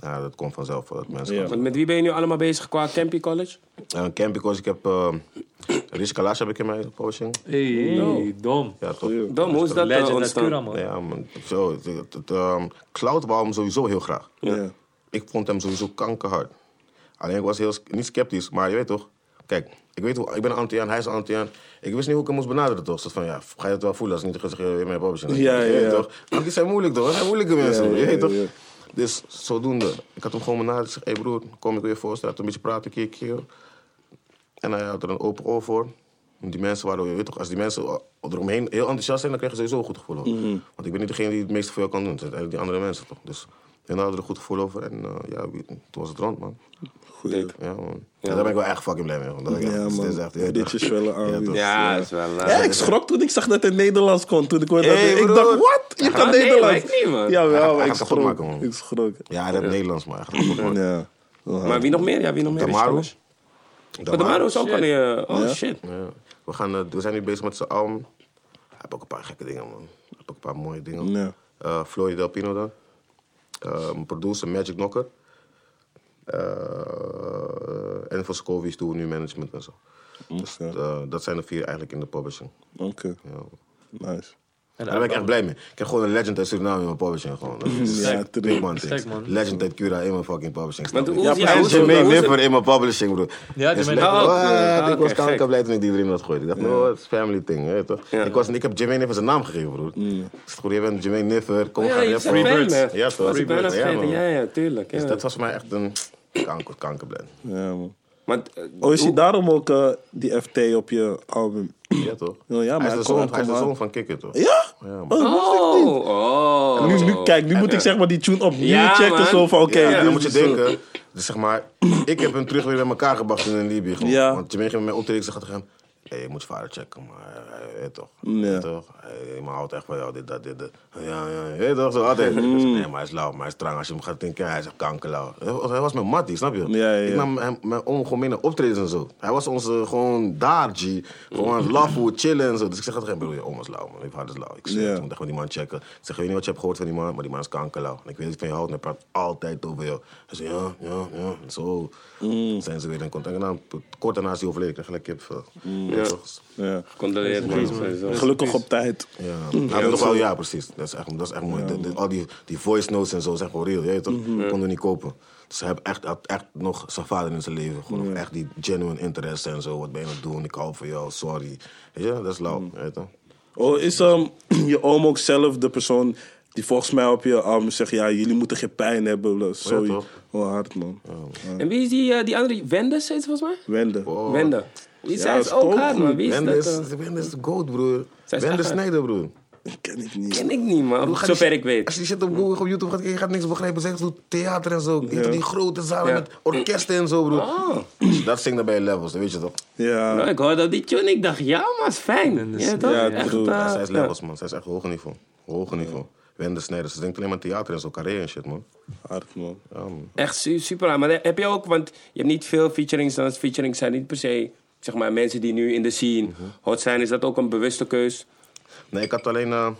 Ja, dat komt vanzelf. Dat mensen Ja. Want met wie ben je nu allemaal bezig qua Campy College? Uh, Campy College, ik heb... Uh, Rich Kalash heb ik in mijn publishing. Hey, dom. Ja, toch? Dom, hoe is dat eh, Legend? Cura, man. Ja, man. Zo, het, het, het, ehm, Cloud wou hem sowieso heel graag. Ja. Ik vond hem sowieso kankerhard. Alleen ik was heel, niet sceptisch, maar je weet toch... Kijk, ik, weet hoe, ik ben een Antiaan, hij is een Antiaan. Ik wist niet hoe ik hem moest benaderen, toch? Van, ja, ga je het wel voelen als niet gezegd in mijn publishing? Ja, Je ja, ja. toch? Want die zijn moeilijk, toch? Dat zijn moeilijke mensen, Ja, je ja, weet toch? Dus zodoende. Ik had hem gewoon benaderd. Ik zeg, hé hey broer, kom ik weer voorstellen. Een beetje praten, keer, keer. En hij had er een open oor voor. Die mensen waren, je weet toch, als die mensen eromheen heel enthousiast zijn, dan krijgen ze sowieso een goed gevoel. Mhm. Want ik ben niet degene die het meeste voor jou kan doen. Het zijn die andere mensen toch. Dus hun hadden er een goed gevoel over. En eh, ja, toen was het rond, man. Goed. Ja, man. Ja, daar ben ik wel echt fucking blij mee. man. Dat ik Ja, dit man. is echt, ja, Dit is wel toch. Ja, dat is wel... eh, Ja, ik schrok toen ik zag dat het in Nederlands kon. Toen ik hoorde dat Hey, ik broer. dacht, wat? Je kan nee, Nederlands? ik niet, man. Maar hij ik kapot schrok. maken, man. Ik schrok. Ja, hij heeft Nederlands, maar man. Ja. Maar wie nog meer? Ja, wie nog meer? Oh, Damaru is ook al in... Oh, shit. Ja. We, gaan, eh, we zijn nu bezig met zijn album. Hij heeft ook een paar gekke dingen, man. Hij heeft ook een paar mooie dingen. Ja. Eh, Floyd Del Pino dan. Mijn producer Magic Knocker. Eh, en voor Scovies doen we nu management en zo. Dus eh, dat zijn de vier eigenlijk in de publishing. Oké, Ja. nice. En Daar ben ik echt blij mee. Ik heb gewoon een legend uit Suriname in mijn publishing. Gewoon. Dat is Ja, big man things. Legend uit Cura in mijn fucking publishing. Want je? Ja, En Jermaine het- Nipper in mijn publishing, bro. Ja, Is Jermaine lekker. Nipper. What? Oh, oké, ik was kanker blij toen ik die erin had gegooid. Ik dacht, no, het is family thing. Weet je toch? Ik, was, ik heb Jermaine Nipper zijn naam gegeven, broer. Ik broer, je bent Jermaine Nipper. Kom, Oh, ga ja, je rappen. fan, Birds. Ja, toch? Ik Birds, ja. Ja, tuurlijk. Dus dat was voor mij echt een kanker, kankerblij. Ja, man. Maar, eh, Oh, is hij hoe- daarom ook eh, die FT op je album? Ja, toch? Ja, ja, maar hij is de zoon, hij is de zoon van Kikker, toch? Ja? Ja, man. Oh, oh. Nu, nu, kijk, nu moet ik zeg maar die tune opnieuw Ja, checken. Zo van, oké. Ja, dit dan moet je denken, dus zeg maar, ik heb hem terug weer bij elkaar gebracht in Libië. Gewoon. Ja. Want Jermaine ging met mij optreden, ik zeg tegen hem, hey, je moet vader checken, maar hij weet toch. Ja. Weet toch? Maar houdt echt van jou, dit, dat, dit, dat. Ja, ja, je weet toch, zo altijd. Mm. Zeg, nee, maar hij is lauw, maar hij is strang. Als je hem gaat denken, hij zegt kankerlauw. Hij was- met Mattie, snap je? Ja, ja, ja. Ik nam hem met om gewoon mee naar optredens en zo. Hij was onze gewoon daar, G. Gewoon laffoe, chillen en zo. Dus ik zeg tegen broer, je oom is lauw, man. Vader is lauw. Ik zeg, Ja. moet echt met die man checken. Ik zeg, weet je niet wat je hebt gehoord van die man? Maar die man is kankerlauw. En ik weet niet van je houdt en hij praat altijd over jou. Hij zei, ja, ja, ja. En Zo Mm. zijn ze weer in contact. En dan kort daarna is hij overleden. Ik krijg gelijk kip. Mm. Ja. Ja. Condoleerd, man. sowieso. Gelukkig op tijd. Ja, Hij nog wel, ja, precies. Dat is echt, dat is echt mooi. De- de- al die, die voice notes en zo zijn gewoon real. Je weet toch? Mhm. Konden niet kopen. Dus hij heeft echt, had echt nog zijn vader in zijn leven. Gewoon nog echt die genuine interesse en zo. Wat ben je aan het doen? Ik hou van jou, sorry. Weet je, dat is lauw. Mhm. Weet je toch? Oh, is ehm, (clears throat) je oom ook zelf de persoon Die volgens mij op je album zegt, ja, jullie moeten geen pijn hebben. Zo, toch? Wel hard, man. En wie is die, eh, die andere? Wende, heet ze volgens mij? Wende. Oh, Wende. Die Ja, zijn is ook hard, man. Wie is Wende dat? eh? Wende is de goat, broer. Echt- Snijder, broer. Ken ik niet. Ken ik niet, man. Broer, Zover die- ik weet. Als je die shit op Google op YouTube gaat kijken, je gaat niks begrijpen. Zeg zo theater en zo. Je hebt die grote zalen Ja. met orkesten en zo, broer. Oh. Dat zingt dan bij je levels, dat weet je toch? Ja. Nou, ik hoorde die tune ik dacht, ja, man, is fijn. Ja, toch? Ja, Echt, true. eh, Ja, zij is ja. levels, man. Zij is echt hoger niveau. Hoger niveau. Wende Snijder. Ze zingt alleen maar theater en zo, carré en shit, man. Hard, man. Ja, man. Echt su- super hard. Maar heb je ook, want je hebt niet veel featurings. Dan is featurings zijn niet per se, zeg maar, mensen die nu in de scene Mhm. hot zijn. Is dat ook een bewuste keus? Nee, ik had alleen... eh,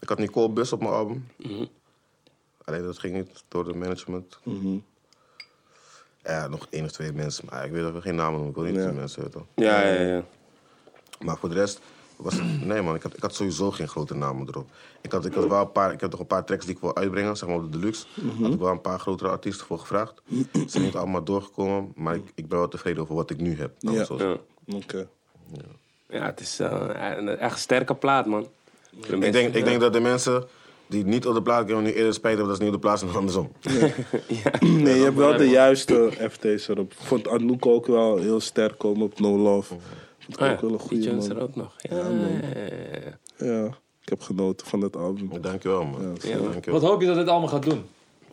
ik had Nicole Bus op mijn album. Alleen dat ging niet door de management. Ja, nog één of twee mensen. Maar ik weet dat we geen namen noemen. Ik wil niet Ja. mensen weten. Ja, ja, ja. Maar voor de rest was. Nee man, ik had, ik had sowieso geen grote namen erop. Ik had, ik had wel een paar... Ik heb toch een paar tracks die ik wil uitbrengen, zeg maar op de deluxe. Had ik wel een paar grotere artiesten voor gevraagd. Ze zijn niet allemaal doorgekomen, maar ik, ik ben wel tevreden over wat ik nu heb. Ja. zeggen. Ja. Oké. Ja, het is eh, een echt een sterke plaat, man. Ik denk, ik denk dat de mensen die niet op de plaat komen nu eerder spijt hebben dat ze niet op de plaats zijn dan andersom. (laughs) Nee, je hebt wel de juiste FT's erop. Ik vond Anouk ook wel heel sterk komen op No Love. Vond ik Oh ja, ook wel een die goede er ook nog. Ja, ja, ja, ja. Ja, ik heb genoten van het album. Dankjewel man. Dankjewel. Wat hoop je dat dit allemaal gaat doen?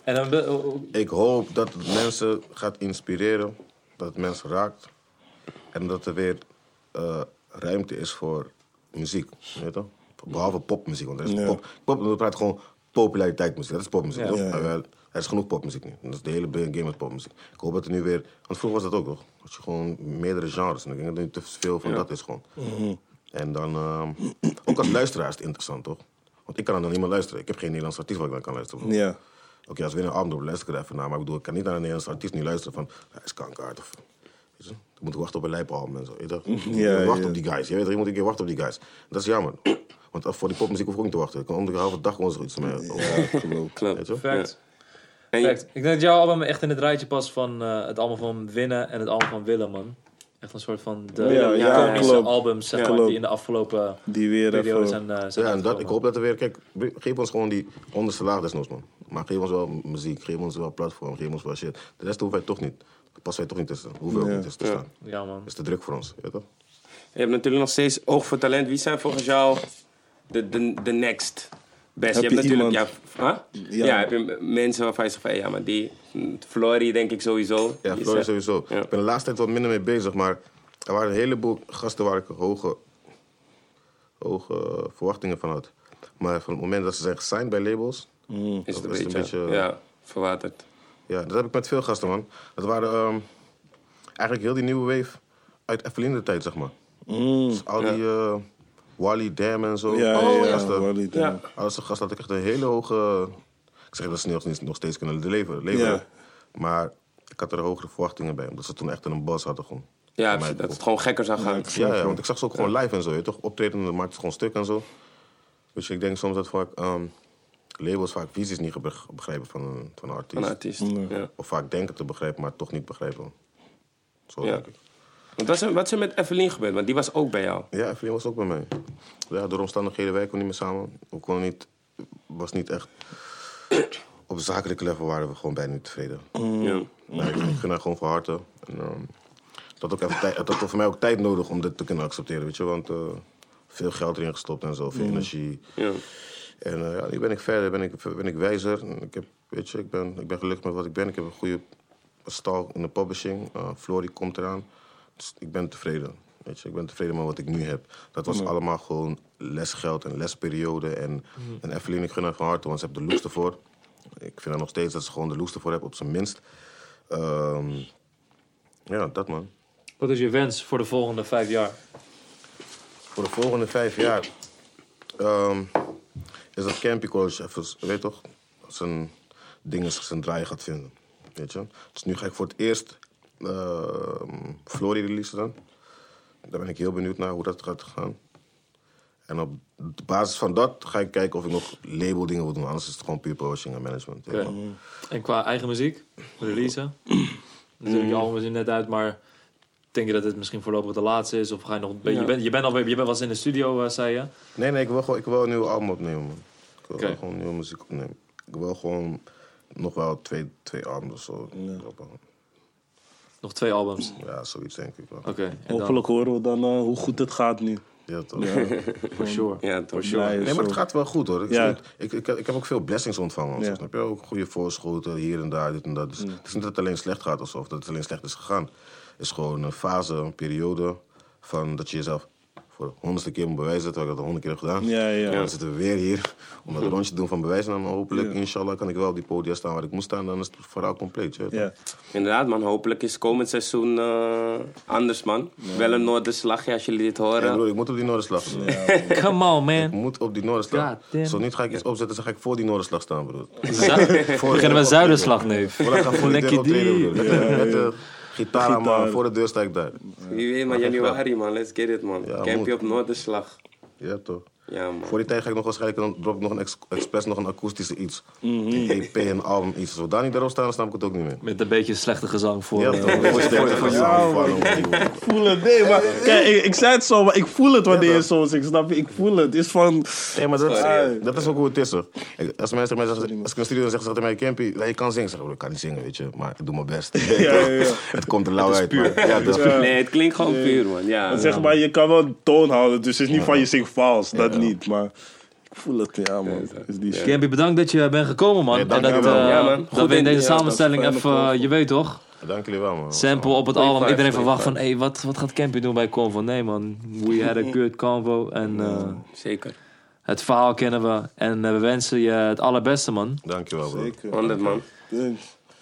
En dan, be- oh, oh, Ik hoop dat het mensen gaat inspireren, dat het mensen raakt. En dat er weer eh, ruimte is voor muziek. Weet je toch? Behalve popmuziek. Want er is Ja. pop, pop, we praten gewoon populariteit Dat is popmuziek. Ja. toch? Ja, ja. Er is genoeg popmuziek nu. Dat is de hele game met popmuziek. Ik hoop dat er nu weer... Want vroeger was dat ook nog. Dat je gewoon meerdere genres. En ik denk dat er nu te veel van dat is gewoon. En dan... ehm, ook als luisteraar is het interessant, toch? Want ik kan er dan niet meer luisteren. Ik heb geen Nederlands artiest waar ik naar kan luisteren. Ja. Oké, als we weer een album doen, luister ik er even naar. Maar ik bedoel, ik kan niet naar een Nederlandse artiest nu luisteren van... Hij is kankerhard of... Weet je? Dan moet ik wachten op een lijpalbum en zo. Weet je? toch? Ja, ja. op die guys. Je weet, toch, je moet een keer wachten op die guys. Dat is jammer. Want voor die popmuziek hoef ik ook niet te wachten. Ik kan om de halve dag gewoon zoiets van mij. Ja, klopt. Fact. En je- Fact. Ik denk dat jouw album echt in het rijtje past van eh, het album van winnen en het album van willen, man. Echt een soort van de Ja, ja, iconische albums zeg Ja. maar, die in de afgelopen Die weer periode even... zijn, eh, zijn Ja, en dat, ik hoop dat er weer... Kijk, geef ons gewoon die onderste laag desnoods, man. Maar geef ons wel muziek, geef ons wel platform, geef ons wel shit. De rest hoeven wij toch niet. Passen wij toch niet tussen. Hoeven we ook Ja. niet tussen te staan. Ja, man. Dat is te druk voor ons, weet je toch? Je hebt natuurlijk nog steeds oog voor talent. Wie zijn volgens jou de, de, de next best? Heb je hebt natuurlijk, iemand- ja, huh? Ja. ja. heb je mensen waarvan je zegt van, ja, maar die, Flory denk ik sowieso. Ja, is, eh, sowieso. ja. Ik ben de laatste tijd wat minder mee bezig, maar er waren een heleboel gasten waar ik hoge, hoge verwachtingen van had. Maar van het moment dat ze zijn gesigned bij labels, Mm. Is het een is een beetje, beetje- ja, verwaterd. ja, dat heb ik met veel gasten, man. Dat waren ehm, eigenlijk heel die nieuwe wave uit Evelyn de tijd, zeg maar. Mm. Dus al die eh, Wally Dam en zo. Ja, gasten. Wally Dam. Ja. Als een gast had ik echt een hele hoge... Ik zeg dat ze nog, nog steeds kunnen leveren, leveren. Ja. Maar ik had er hogere verwachtingen bij, omdat ze toen echt een bas hadden gewoon. Ja, dat het gewoon gekker zou gaan. Ja, ja, want ik zag ze ook gewoon live en zo. Je, toch optreden, dan maakt het gewoon stuk en zo. Dus ik denk soms dat vaak ehm, labels vaak visies niet begrijpen van een, van een artiest. Van een artiest. Ja. Of vaak denken te begrijpen, maar toch niet begrijpen. Zo Ja. denk ik. Want wat is, er, wat is er met Evelien gebeurd? Want die was ook bij jou. Ja, Evelien was ook bij mij. Ja, door omstandigheden werken we niet meer samen. We konden niet, was niet echt... (clears throat) Op zakelijk level waren we gewoon bijna niet tevreden. Ja. Maar ik, ik gun haar gewoon van harte. En, ehm, het had ook even tijd, had voor mij ook tijd nodig om dit te kunnen accepteren, weet je. Want eh, veel geld erin gestopt en zo, veel energie. Ja. En eh, ja, nu ben ik verder, ben ik, ben ik wijzer. Ik, heb, weet je, ik, ben, ik ben gelukkig met wat ik ben. Ik heb een goede stal in de publishing. Uh, Flory komt eraan. Ik ben tevreden. Weet je, ik ben tevreden met wat ik nu heb. Dat was allemaal gewoon lesgeld en lesperiode. En, en Evelien, ik gun haar van harte, want ze heeft de loes ervoor. Ik vind haar nog steeds dat ze gewoon de loes ervoor heeft, op zijn minst. Ehm, ja, dat man. Wat is je wens voor de volgende vijf jaar? Voor de volgende vijf jaar ehm, is dat Campy College even, weet toch, zijn dingen, zijn draai gaat vinden. Weet je? Dus nu ga ik voor het eerst ehm Flory releasen dan. Daar ben ik heel benieuwd naar hoe dat gaat gaan. En op basis van dat ga ik kijken of ik nog label dingen wil doen. Anders is het gewoon puur publishing en management. wel. En qua eigen muziek, releasen. (clears throat) Natuurlijk, je album is er net uit, maar denk je dat het misschien voorlopig de laatste is? Of ga je nog een beetje... Ja. Je bent, je bent al je bent wel eens in de studio, eh, zei je. Nee, nee, ik wil, gewoon, ik wil een nieuw album opnemen, man. wil Oké. wel gewoon nieuwe muziek opnemen. Ik wil gewoon nog wel twee, twee albums of zo droppen. Nog twee albums. Ja, zoiets denk ik wel. Oké. Hopelijk horen we dan eh, hoe goed het gaat nu. Ja, toch? For (laughs) sure. Ja, toch. Nee, maar het gaat wel goed hoor. Ik, Ja. ik, ik, ik heb ook veel blessings ontvangen. Ja. Snap je? Ook goede voorschoten hier en daar, dit en dat. Dus Het is niet dat het alleen slecht gaat of zo, of dat het alleen slecht is gegaan. Het is gewoon een fase, een periode van dat je jezelf voor de honderdste keer moet bewijzen, terwijl ik dat al honderd keer heb gedaan. Ja, ja. En dan zitten we weer hier om dat rondje te doen van bewijzen. En dan hopelijk, inshallah, kan ik wel op die podium staan waar ik moet staan. Dan is het verhaal compleet. Je weet Ja. Inderdaad, man. Hopelijk is komend seizoen eh, anders, man. Wel een Noorderslagje als jullie dit horen. Broer, ik moet op die Noorderslag staan. (laughs) Come on, Ik man. moet op die Noorderslag. Zo niet ga ik iets opzetten, dan ga ik voor die Noorderslag staan, broer. (laughs) Beginnen we Zuiderslag, neef. Voordat ik ga voor die Gitaar me, voor de deur sta ik daar. Wie weet, man. Januari, man. Let's get it, man. Ja, Campje op Noorderslag. Ja, toch. Ja, man. Voor die tijd ga ik nog waarschijnlijk, dan drop ik nog een ex expres nog een akoestische iets. Mhm. Een EP, een album, iets. Als we daar niet erop staan, dan snap ik het ook niet meer. Met een beetje slechte gezang voor... Ja, eh, man. Ik voel het, nee, maar kijk, ik, ik zei het zo, maar ik voel het wanneer je zo zegt, snap je? Ik voel het. Het is van, Nee, maar dat, is- dat is ook hoe het is, hoor. Ik- Als mensen tegen mij zeggen, als ik in de studio zeg, tegen mij, Campy, ja, je kan zingen. Zeg ik, ik kan niet zingen, weet je, maar ik doe mijn best. ja, ja, ja. Het komt er lauw uit, man. Ja, toch. Nee, het klinkt gewoon puur, man. Ja, zeg maar, je kan wel een toon houden, dus het is niet van je zingt vals, dat niet, maar ik voel het, ja man. Is die shit. Campy, bedankt dat je bent gekomen, man. En dat, eh, man. dat Goed we in deze samenstelling even, eh, je weet toch, Dank jullie wel, man. sample op het album. Iedereen verwacht van, hé, wat, wat gaat Campy doen bij Convo? Nee, man. We had a (laughs) good convo. En eh, Zeker. het verhaal kennen we. En eh, we wensen je het allerbeste, man. Dank je wel, bro. Zeker. 100, man. Thanks.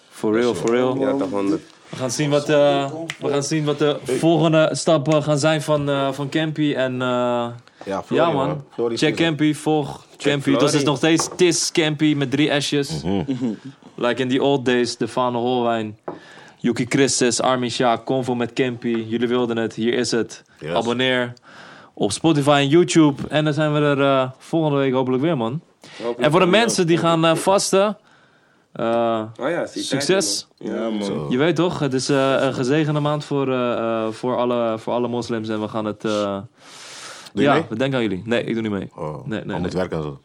For real, for real. Ja, toch 100. We gaan zien wat, eh, we gaan zien wat de volgende stappen gaan zijn van, eh, van Campy. En eh, Ja, Flori, ja, man. Flori Check. Campy, volg Campy. Dat is nog steeds Tis Campy met drie S'jes. (laughs) Like in the old days, de Fane Holwijn. Yuki Christus, Armin Shah, Convo met Campy. Jullie wilden het, hier is het. Yes. Abonneer op Spotify en YouTube. En dan zijn we er eh, volgende week hopelijk weer, man. En voor de mensen die gaan eh, vasten... eh, Oh ja, Succes. tijd, man. Ja man. Zo. je weet toch, het is eh, een gezegende maand voor, eh, eh, voor, alle, voor alle moslims. En we gaan het... eh, ja, mee? we denken aan jullie. Nee, ik doe niet mee. Oh, Nee, nee, om het nee. werk en zo.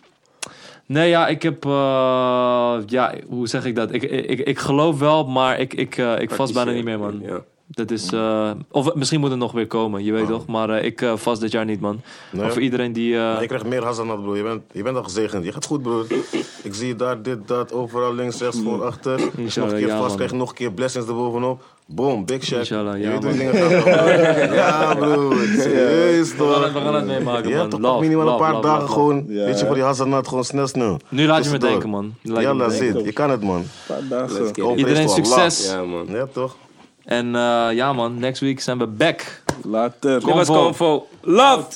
Nee, ja, ik heb... eh, ja, hoe zeg ik dat? Ik, ik, ik geloof wel, maar ik, ik, eh, ik vast bijna niet meer, man. Ja. Dat is... eh, of misschien moet het nog weer komen, je weet toch? Maar eh, ik eh, vast dit jaar niet, man. Nee? Maar voor iedereen die... eh, Maar je krijgt meer dat, broer. Je bent, je bent al gezegend. Je gaat goed, broer. Ik zie je daar, dit, dat, overal, links, rechts, voor, achter. Je nog een keer ja, vast man. krijgt, nog een keer blessings erbovenop. Boom, big check. Inshallah, je ja, weet hoe man. die dingen gaan. (laughs) ja, broer. Serieus, we, gaan het, toch? we gaan het meemaken, Ja, man. toch? Love, Pak minimaal een paar love, dagen love, gewoon. Ja, weet je, voor die hazarnat gewoon snel, snel. Nu laat je me denken, man. Je Ja, laat zit. Je kan het, man. Een paar dagen. Iedereen is het wel succes. Ja, man. Ja, toch? En eh, ja, man. Next week zijn we back. Later. Dit was Convo. Convo. Love!